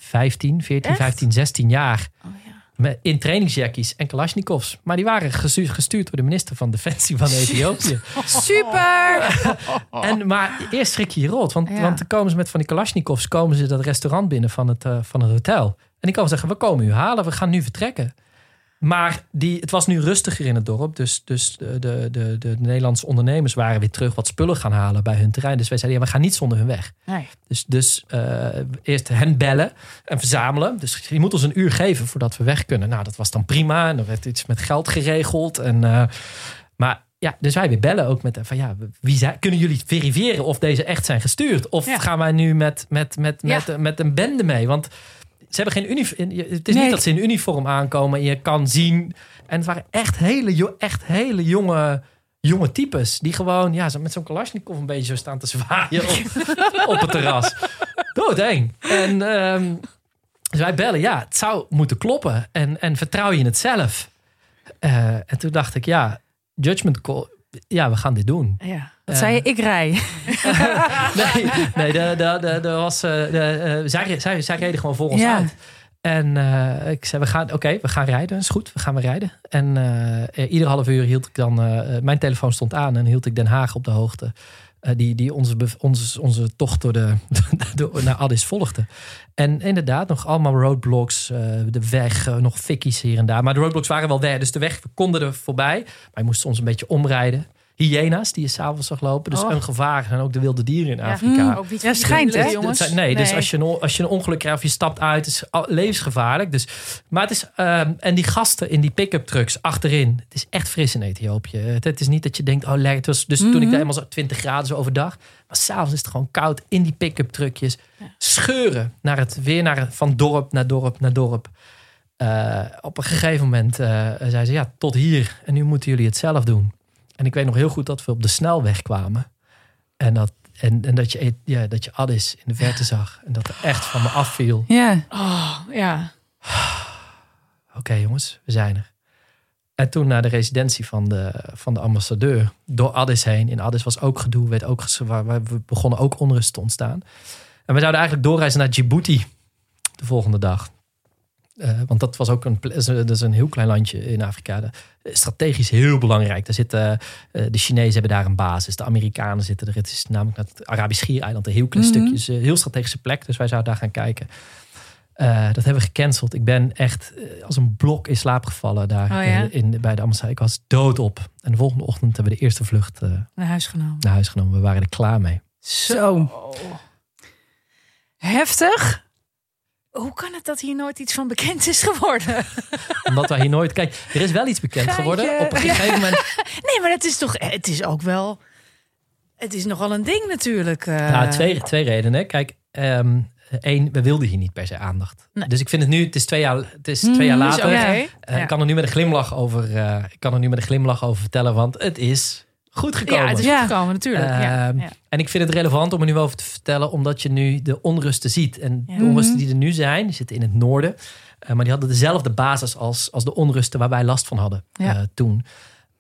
15, 14, Echt? 15, 16 jaar. Oh, ja. Met, in trainingsjackies en kalasjnikovs. Maar die waren gestu- gestuurd door de minister van Defensie van [laughs] Ethiopië. Super! [laughs] En, maar eerst schrik je je rot. Want, Ja. want dan komen ze met van die Kalashnikovs komen ze dat restaurant binnen van het, eh, van het hotel. En die komen zeggen, we komen u halen, we gaan nu vertrekken. Maar die, het was nu rustiger in het dorp. Dus, dus de, de, de, de Nederlandse ondernemers waren weer terug wat spullen gaan halen bij hun terrein. Dus wij zeiden, ja, we gaan niet zonder hun weg. Nee. Dus, dus eh, eerst hen bellen en verzamelen. Dus je moet ons een uur geven voordat we weg kunnen. Nou, dat was dan prima. En er werd iets met geld geregeld. En, eh, maar ja, dus wij weer bellen ook met van ja, wie zijn, kunnen jullie verifiëren of deze echt zijn gestuurd? Of Ja. gaan wij nu met, met, met, Ja. met, met een bende mee? Want ze hebben geen uniform. Het is Nee. niet dat ze in uniform aankomen en je kan zien. En het waren echt hele, echt hele jonge, jonge types. Die gewoon ja, met zo'n Kalashnikov een beetje zo staan te zwaaien op, [laughs] op het terras. Doodeng. En dus wij bellen, ja, het zou moeten kloppen. En, en vertrouw je het zelf? Eh, en toen dacht ik, ja, judgment call. Ja, we gaan dit doen. Ja. Wat zei je? Ik rij. [laughs] Nee, nee de, de, de, was, eh, de, eh, zij, zij, zij reden gewoon voor ons Ja. uit. En eh, ik zei, we gaan, oké, we gaan rijden. is goed, we gaan weer rijden. En eh, eh, ieder half uur hield ik dan, eh, eh, mijn telefoon stond aan en hield ik Den Haag op de hoogte. Eh, die die onze, onze, onze tocht door de, [laughs] naar Addis volgde. En inderdaad, nog allemaal roadblocks, eh, de weg, eh, nog fikkies hier en daar. Maar de roadblocks waren wel weg, dus de weg, we konden er voorbij. Maar je moest soms een beetje omrijden. Hyena's die je s'avonds zag lopen. Dus Oh. een gevaar. En ook de wilde dieren in Ja. Afrika. Mm. Ook niet Ja, van die schijnt, hè? jongens. Zijn- nee, dus als je, een, als je een ongeluk krijgt of je stapt uit, is levensgevaarlijk. Dus, maar het is, ehm, en die gasten in die pick-up trucks achterin, het is echt fris in Ethiopië. Het, het is niet dat je denkt, oh lekker. Het was, dus toen ik Mhm. daar helemaal zo 20 graden zo overdag. Maar s'avonds is het gewoon koud in die pick-up truckjes. Scheuren naar het, weer naar, van dorp naar dorp naar dorp. Eh, op een gegeven moment eh zei ze, ja, tot hier. En nu moeten jullie het zelf doen. En ik weet nog heel goed dat we op de snelweg kwamen. En dat, en, en dat, je, ja, dat je Addis in de verte zag. En dat er echt van me afviel. Ja. Oh, ja. [sighs] Oké jongens, we zijn er. En toen naar de residentie van de, van de ambassadeur. Door Addis heen. In Addis was ook gedoe. Werd ook, we begonnen ook onrust te ontstaan. En we zouden eigenlijk doorreizen naar Djibouti. De volgende dag. Eh, want dat was ook een, dat is een heel klein landje in Afrika. De- strategisch heel belangrijk. Daar zitten, eh, de Chinezen hebben daar een basis. De Amerikanen zitten er. Het is namelijk naar het Arabisch Schiereiland. Een heel klein Mhm. stukje. een heel strategische plek. Dus wij zouden daar gaan kijken. Eh, dat hebben we gecanceld. Ik ben echt eh, als een blok in slaap gevallen daar Oh ja? eh, in, bij de ambassade. Ik was doodop. En de volgende ochtend hebben we de eerste vlucht eh, Naar huis genomen. naar huis genomen. We waren er klaar mee. Zo. Heftig. Hoe kan het dat hier nooit iets van bekend is geworden? [laughs] Omdat wij hier nooit... Kijk, er is wel iets bekend Geintje. geworden. Op een [laughs] gegeven moment... Nee, maar het is toch... Het is ook wel... Het is nogal een ding natuurlijk. Nou, twee, twee redenen. Kijk, ehm één, we wilden hier niet per se aandacht. Nee. Dus ik vind het nu, het is twee jaar, het is twee jaar Mm, later. Eh, Ja. Ik kan er nu met een glimlach over, eh, ik kan er nu met een glimlach over vertellen, want het is goed gekomen. Ja, het is Ja. goed gekomen, natuurlijk. ja. Ehm, Ja. En ik vind het relevant om er nu over te vertellen, omdat je nu de onrusten ziet. En Ja. de onrusten die er nu zijn, die zitten in het noorden. eh, maar die hadden dezelfde basis als, als de onrusten waar wij last van hadden Ja. eh, toen.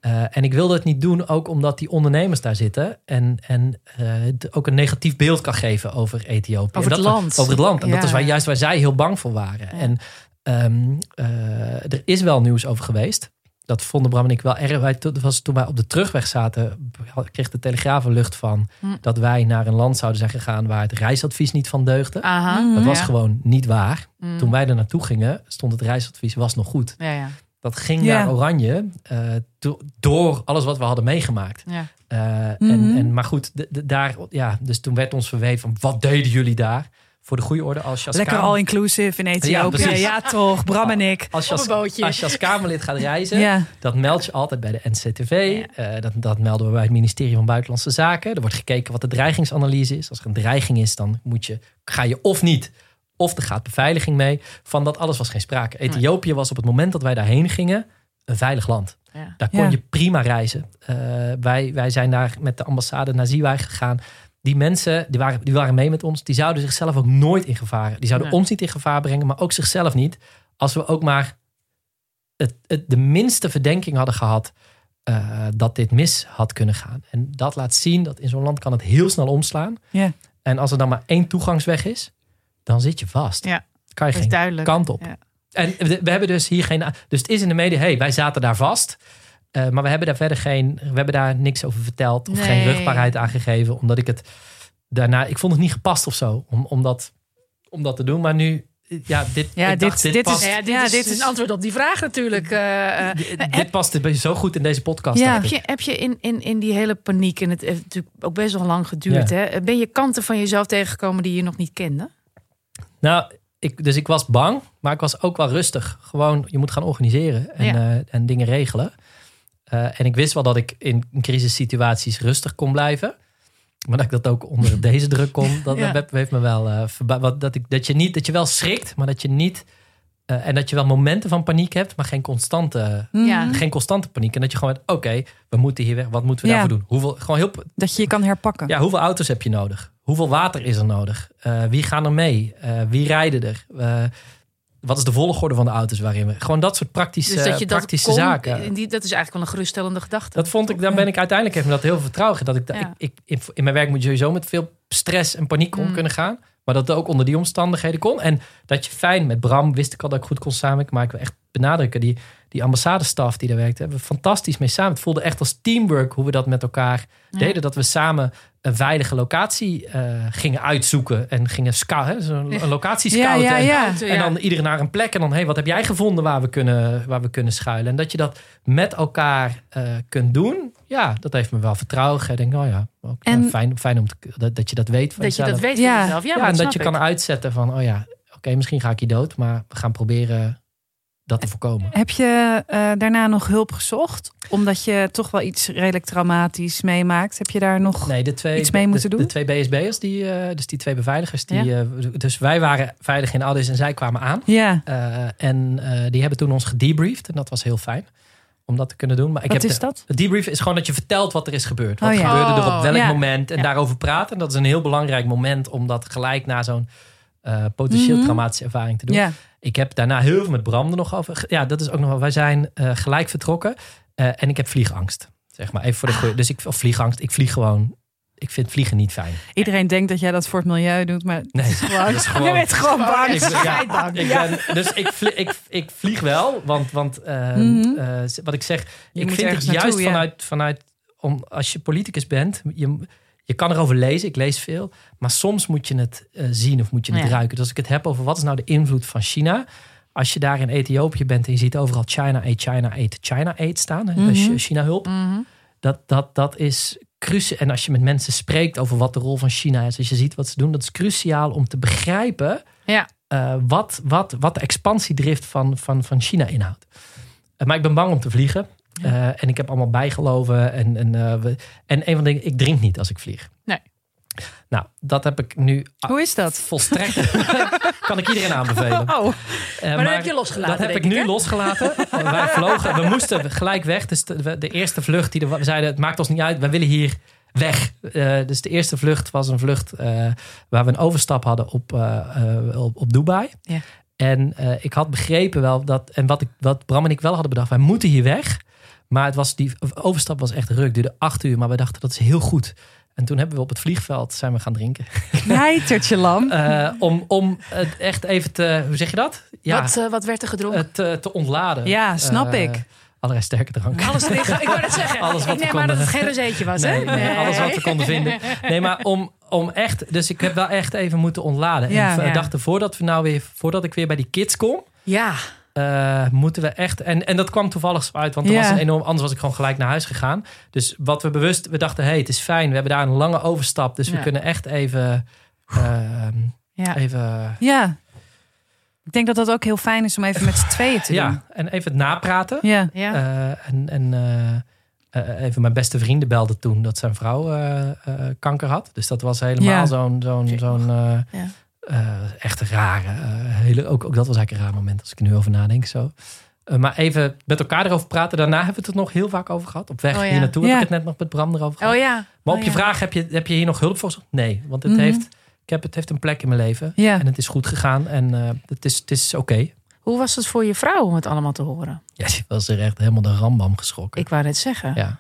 Eh, en ik wilde het niet doen, ook omdat die ondernemers daar zitten. En, en eh, het ook een negatief beeld kan geven over Ethiopië. Over En het dat- land. Over het land. En dat is waar, juist waar zij heel bang voor waren. Ja. En ehm, eh, er is wel nieuws over geweest. Dat vonden Bram en ik wel erg. Wij, was toen wij op de terugweg zaten, kreeg de Telegraaf een lucht van Hm. dat wij naar een land zouden zijn gegaan waar het reisadvies niet van deugde. Aha. Mm. Dat was Ja. gewoon niet waar. Mm. Toen wij er naartoe gingen, stond het reisadvies was nog goed. Ja, ja. Dat ging Ja. naar Oranje eh, do- door alles wat we hadden meegemaakt. ja. Eh, Mhm. en, en, maar goed, de- de- daar, ja, dus toen werd ons verweven van wat deden jullie daar? Voor de goede orde als je als Lekker Kamer- all-inclusive in Ethiopië. Ja, toch, Bram en ik. als je Op als, een bootje. als je als Kamerlid gaat reizen, Ja. dat meld je altijd bij de NCTV. Eh, dat, dat melden we bij het ministerie van Buitenlandse Zaken. Er wordt gekeken wat de dreigingsanalyse is. Als er een dreiging is, dan moet je, ga je of niet, of er gaat beveiliging mee. Van dat alles was geen sprake. Ethiopië was op het moment dat wij daarheen gingen een veilig land. Ja. Daar kon Ja. je prima reizen. Eh, wij, wij zijn daar met de ambassade naar Ziwai gegaan. Die mensen, die waren, die waren mee met ons. Die zouden zichzelf ook nooit in gevaar. Die zouden Nee. ons niet in gevaar brengen, maar ook zichzelf niet. Als we ook maar het, het, de minste verdenking hadden gehad eh, dat dit mis had kunnen gaan. En dat laat zien dat in zo'n land kan het heel snel omslaan. Ja. En als er dan maar één toegangsweg is, dan zit je vast. Ja, kan je geen duidelijk. kant op. Ja. En we we hebben dus hier geen. Dus het is in de media, hey, wij zaten daar vast. Eh, maar we hebben daar verder geen. We hebben daar niks over verteld. Of geen rugbaarheid aangegeven. Omdat ik het daarna. Ik vond het niet gepast of zo. Om, om, dat, om dat te doen. Maar nu. Ja, dit, Ja, ik dit- dacht, dit past, is- Ja, dit, Ja, is, dit is- een antwoord op die vraag natuurlijk. eh, eh. dit, dit past zo goed in deze podcast. Ja. heb je, heb je in, in, in die hele paniek, en het heeft natuurlijk ook best wel lang geduurd, Ja. hè, ben je kanten van jezelf tegengekomen die je nog niet kende? Nou, ik, dus ik was bang, maar ik was ook wel rustig. Gewoon, je moet gaan organiseren en, Ja. eh, en dingen regelen. Eh, en ik wist wel dat ik in crisissituaties rustig kon blijven. Maar dat ik dat ook onder [laughs] deze druk kon, dat, Ja. dat heeft me wel eh, wat- dat, ik, dat, je niet, dat je wel schrikt, maar dat je niet. eh, en dat je wel momenten van paniek hebt, maar geen constante, Ja. Mhm. geen constante paniek. En dat je gewoon, oké, we moeten hier weg. Wat moeten we Ja. daarvoor doen? Hoeveel, gewoon heel, Dat je je kan herpakken. ja, hoeveel auto's heb je nodig? Hoeveel water is er nodig? Eh, wie gaan er mee? Eh, wie rijden er? Wat is de volgorde van de auto's waarin we... Gewoon dat soort praktische, Dus dat je dat praktische kon, zaken. en Die, dat is eigenlijk wel een geruststellende gedachte. Dat vond ik, dan ben ik uiteindelijk me dat heel veel vertrouwen. Dat ik, Ja. ik, ik, in, in mijn werk moet je sowieso met veel stress en paniek om Mm. kunnen gaan. Maar dat het ook onder die omstandigheden kon. En dat je fijn met Bram wist ik al dat ik goed kon samenwerken. Maar ik wil echt benadrukken, die, die ambassadestaf die daar werkte, hebben we fantastisch mee samen. Het voelde echt als teamwork hoe we dat met elkaar Ja. deden. Dat we samen een veilige locatie eh, gingen uitzoeken. En gingen scouten, locatie scouten. ja, En- ja. Dan iedereen naar een plek. En dan, hey, wat heb jij gevonden waar we kunnen, waar we kunnen schuilen? En dat je dat met elkaar eh, kunt doen. Ja, dat heeft me wel vertrouwen. Ik denk, oh ja, ook, En- fijn, fijn om te, dat, dat je dat weet van dat je jezelf. dat weet Ja. van jezelf. Ja, en dat je ik. kan uitzetten van, oh ja, oké, misschien ga ik hier dood. Maar we gaan proberen dat te voorkomen. Heb je eh, daarna nog hulp gezocht? Omdat je toch wel iets redelijk traumatisch meemaakt. Heb je daar nog... Nee, de twee, Iets mee de- moeten de, doen? De twee BSB'ers, die, eh, dus die twee beveiligers. Die, eh, dus wij waren veilig in Addis en zij kwamen aan. Ja, en die hebben toen ons gedebriefd. En dat was heel fijn om dat te kunnen doen. Maar ik wat heb is de- dat? Het debrief is gewoon dat je vertelt wat er is gebeurd. Wat Oh ja. gebeurde er op Oh, welk ja. moment. En Ja. daarover praten. En dat is een heel belangrijk moment om dat gelijk na zo'n potentieel Mhm. traumatische ervaring te doen. Ik heb daarna heel veel met Bram er nog over. Ja, dat is ook nog wel. Wij zijn eh, gelijk vertrokken. Eh, en ik heb vliegangst. Zeg maar even voor de goeie. Dus ik, of vliegangst. Ik vlieg gewoon. Ik vind vliegen niet fijn. iedereen denkt dat jij dat voor het milieu doet, maar Nee, het is gewoon, [laughs] is gewoon- je bent gewoon bang. ik, ben- ja, Scheidbang. ik Ja. ben, dus ik, vlie- ik, ik vlieg wel, want, want eh, Mhm. eh, wat ik zeg, Je ik vind het juist ja. vanuit, vanuit om, als je politicus bent, je, je kan erover lezen, ik lees veel, maar soms moet je het eh, zien of moet je het Ja. ruiken. Dus als ik het heb over wat is nou de invloed van China, als je daar in Ethiopië bent en je ziet overal China aid, China aid, China aid staan, dus Mhm. China hulp, Mhm. dat, dat, dat is cruciaal. En als je met mensen spreekt over wat de rol van China is, als je ziet wat ze doen, dat is cruciaal om te begrijpen Ja. eh, wat, wat, wat de expansiedrift van, van, van China inhoudt. Eh, maar ik ben bang om te vliegen. Eh, en ik heb allemaal bijgeloven. En, en, eh, we- en een van de dingen, ik drink niet als ik vlieg. Nee. Nou, dat heb ik nu Hoe is dat? volstrekt. [laughs] kan ik iedereen aanbevelen. Oh, Eh, dat heb je losgelaten, Dat heb ik ik, nu losgelaten. wij [laughs] vlogen, we moesten gelijk weg. Dus de, de eerste vlucht die we zeiden, het maakt ons niet uit, we willen hier weg. Dus de eerste vlucht was een vlucht waar we een overstap hadden op, op, op Dubai. Ja. En ik had begrepen wel dat, en wat, ik, wat Bram en ik wel hadden bedacht, wij moeten hier weg. Maar het was, die overstap was echt ruk, duurde acht uur. Maar we dachten, dat is heel goed. En toen hebben we op het vliegveld zijn we gaan drinken. knijtertje lam. [laughs] Eh, om, om het echt even te, hoe zeg je dat? Ja, Wat, eh, wat werd er gedronken? het eh, te ontladen. Ja, snap ik. Allerlei sterke drank. Alles liggen. Ik wou net zeggen. Alles wat ik we neem maar dat het geen rozeetje was, Nee, hè? nee, alles wat we konden vinden. Nee, maar om, om echt... Dus ik heb wel echt even moeten ontladen. Ja. en we Ja. dachten, voordat, we nou weer, voordat ik weer bij die kids kom... Ja. Eh, moeten we echt... En, en dat kwam toevallig zo uit. Want er Ja. was een enorm... Anders was ik gewoon gelijk naar huis gegaan. Dus wat we bewust... We dachten, hey, het is fijn. We hebben daar een lange overstap. Dus we kunnen echt even... ehm, Ja. even Ja. Ik denk dat dat ook heel fijn is om even met z'n tweeën te doen. ja, en even het napraten. Ja. Ja. Eh, en en eh, eh, even mijn beste vrienden belde toen dat zijn vrouw eh, eh, kanker had. Dus dat was helemaal Ja. zo'n zo'n zo'n eh, echt rare. eh, hele, ook, ook dat was eigenlijk een raar moment als ik er nu over nadenk. Zo. Eh, maar even met elkaar erover praten. Daarna hebben we het er nog heel vaak over gehad. Op weg Oh ja. hier naartoe Ja. heb ik het net nog met Bram erover gehad. Oh ja. Maar op Oh je vraag, heb je, heb je hier nog hulp voor? Nee, want het, Mhm. heeft, ik heb, het heeft een plek in mijn leven. En het is goed gegaan en het is, het is oké. Hoe was het voor je vrouw om het allemaal te horen? Ja, die was er echt helemaal de rambam geschrokken. Ik wou net zeggen. ja.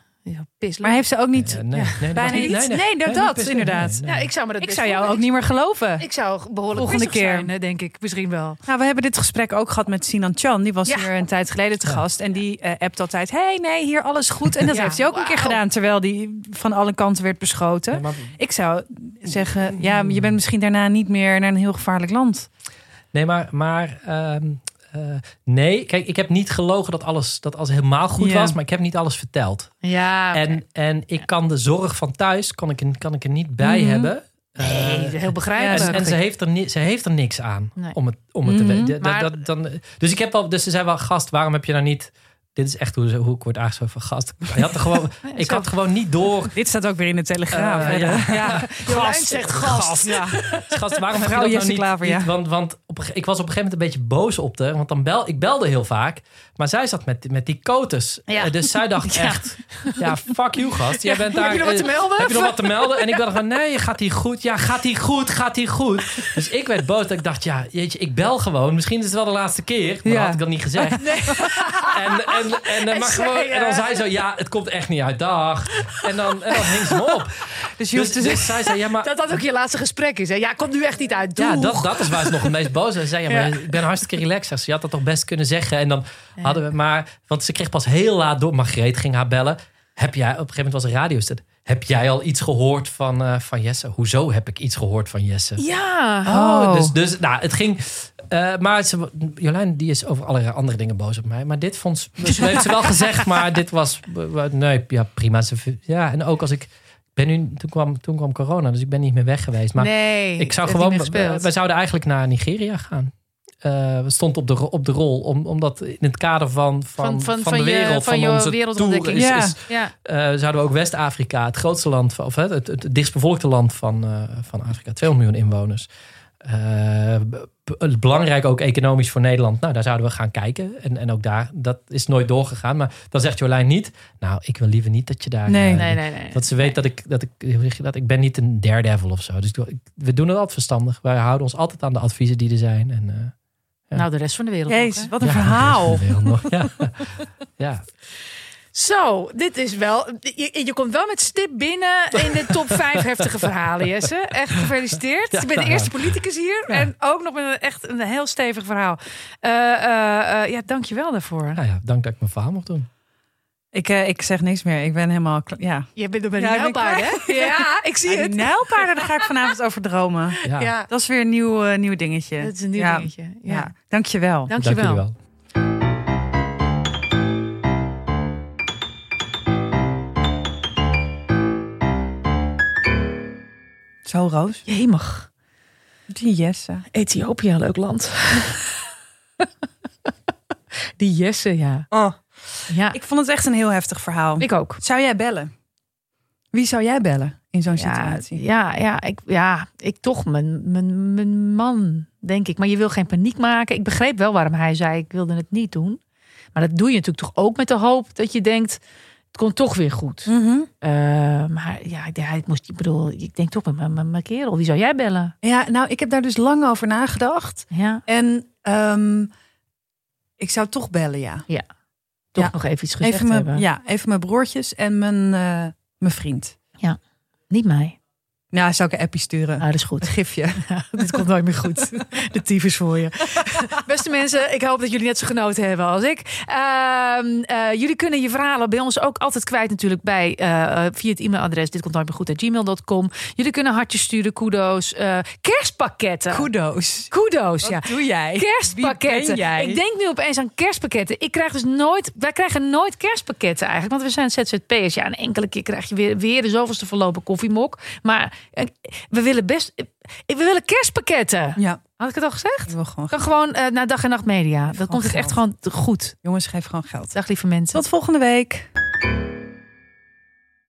Maar heeft ze ook niet... Nee, Ja, nee, dat bijna was niet- nee, Nee, dat- dat, inderdaad. nee, nee. Ja, ik zou me dat Ik zou jou ook niet meer geloven. Ik zou behoorlijk Volgende keer. zijn, denk ik. Misschien wel. Nou, we hebben dit gesprek ook gehad met Sinan Chan. Die was Ja. hier een tijd geleden te Ja. gast. En die eh appt altijd, hey, nee, hier alles goed. En dat [laughs] Ja, heeft hij ook een keer gedaan. Terwijl die van alle kanten werd beschoten. Maar, Ik zou zeggen, ja, je bent misschien daarna niet meer naar een heel gevaarlijk land. nee, maar, maar ehm, eh, nee, kijk, ik heb niet gelogen dat alles, dat alles helemaal goed was, maar ik heb niet alles verteld. Ja, En, en ik kan de zorg van thuis, kan ik, kan ik er niet bij Mhm. hebben. nee, Eh, heel begrijpelijk. en, en ze, heeft er ni- ze heeft er niks aan Nee. om het, om het te Mhm. weten. Maar- dus ik heb wel, dus ze zei wel, gast, waarom heb je nou niet. Dit is echt hoe, hoe ik word aangesproken van gast. Je had er gewoon, [laughs] ik had gewoon niet door. [laughs] Dit staat ook weer in de Telegraaf. Eh, ja. [laughs] ja. Jolijn zegt gast. Ja. Gast, waarom heb je dat nou niet? Klaver, ja. niet- Want, want op, ik was op een gegeven moment een beetje boos op haar. Want dan bel, ik belde heel vaak. Maar zij zat met, met die. Ja. Eh, dus zij dacht [laughs] Ja. echt... Ja, fuck you gast. Jij bent [laughs] daar, Heb je nog wat te eh, melden? Heb je nog wat te melden? En ik dacht van, nee, gaat die goed? Ja, gaat die goed? Gaat die goed? Dus ik werd boos. Dat ik dacht, ja, jeetje, ik bel gewoon. Misschien is het wel de laatste keer. Maar had ik dat niet gezegd. [laughs] En, en, en, maar gewoon, en dan zei ze zo, ja, het komt echt niet uit. Dag. En dan, en dan hing ze me op. Dus Dus, dus zij zei, ja, maar Dat dat ook je laatste gesprek is. Hè? Ja, komt nu echt niet uit. ja, dat, dat is waar ze nog het meest boos was. Ze zei, ja, maar ik ben hartstikke relaxed. Ze Je had dat toch best kunnen zeggen. En dan hadden we maar... Want ze kreeg pas heel laat door. Margreet ging haar bellen. Heb jij... Op een gegeven moment was er radio. Heb jij al iets gehoord van, eh, van Jesse? Hoezo heb ik iets gehoord van Jesse? Ja. Oh. Dus, dus nou, het ging... eh, maar ze, Jolijn, die is over allerlei andere dingen boos op mij. Maar dit vond ze... Ze [laughs] heeft ze wel gezegd, maar dit was... eh, Nee, ja, prima. Ze, ja, en ook als ik... Ben nu, toen, kwam, toen kwam corona, dus ik ben niet meer weg geweest. Maar nee. ik zou gewoon. We zouden eigenlijk naar Nigeria gaan. We stond op de, op de rol, om, omdat in het kader van, van, Van- van- van, van de wereld, van van, je onze wereldontdekking. is, Ja. is, Ja. eh, zouden we ook West-Afrika, het grootste land, van- of het, het, het dichtstbevolkte land van, eh, van Afrika, 200 miljoen inwoners. Belangrijk ook economisch voor Nederland. Nou, daar zouden we gaan kijken. En, en ook daar, dat is nooit doorgegaan. Maar dan zegt Jolijn niet, nou, ik wil liever niet dat je daar... Nee. Nee, nee, nee. dat ze weet dat ik, dat ik, hoe zeg je dat, ik ben niet een daredevil of zo. Dus ik, we doen het altijd verstandig. Wij houden ons altijd aan de adviezen die er zijn. En. Nou, de rest van de wereld. Jezus, wat een ja, verhaal. de wereld nog. Ja. ja. Zo, dit is wel. Je, je komt wel met stip binnen in de top 5 heftige verhalen, Jesse. Echt gefeliciteerd. Ja. je bent de eerste politicus hier. Ja. En ook nog met een, echt een heel stevig verhaal. Eh eh, eh, ja, dank je wel daarvoor. Nou ja, dank dat ik mijn verhaal mocht doen. Ik, eh, ik zeg niks meer. Ik ben helemaal... Ja. Je bent er bij Ja, ben nijlpaarden, hè? [laughs] Ja, ik zie Ja, het. nijlpaarden, daar ga ik vanavond over dromen. Ja, Ja, Dat is weer een nieuw, eh, nieuw dingetje. dat is een nieuw ja. dingetje. Ja. Ja. Dankjewel. Dank je wel. Zo, Roos. Jemig. Die Jesse. Ethiopië, leuk land. [laughs] die Jesse, ja. Oh, Ja, ik vond het echt een heel heftig verhaal. ik ook. Zou jij bellen? Wie zou jij bellen? in zo'n Ja, situatie? ja, ja, ik, ja, ik toch mijn, mijn, mijn man, denk ik. Maar je wil geen paniek maken. Ik begreep wel waarom hij zei, ik wilde het niet doen. Maar dat doe je natuurlijk toch ook met de hoop dat je denkt, het komt toch weer goed. Mhm. Eh, maar ja, ik, ja, moest, ik bedoel, ik denk toch met mijn- mijn kerel. Wie zou jij bellen? Ja, nou, ik heb daar dus lang over nagedacht. Ja, En ehm, ik zou toch bellen, ja. Toch Ja. nog even iets gezegd Even mijn, hebben. ja, even mijn broertjes en mijn, eh, mijn vriend. Niet mij. Nou, zou ik een appie sturen. Nou, dat is goed. Een gifje. [laughs] Dit komt nooit meer goed. De tyfus voor je. [laughs] Beste mensen, ik hoop dat jullie net zo genoten hebben als ik. Ehm, eh, jullie kunnen je verhalen bij ons ook altijd kwijt natuurlijk bij, eh, via het e-mailadres dit komt nooit meer goed gmail.com. Jullie kunnen hartjes sturen, kudo's, eh, kerstpakketten. Kudos. Kudo's, ja. Wat doe jij? Kerstpakketten. Jij? Ik denk nu opeens aan kerstpakketten. Ik krijg dus nooit, wij krijgen nooit kerstpakketten eigenlijk. Want we zijn ZZP'ers. Ja, een enkele keer krijg je weer, weer de zoveelste verlopen koffiemok. Maar eh, we willen best, we willen kerstpakketten. Ja, Had ik het al gezegd? ik wil gewoon Dan gewoon eh, naar dag en nacht media. Gewoon komt echt gewoon goed. Jongens, geef gewoon geld. Dag lieve mensen. Tot volgende week.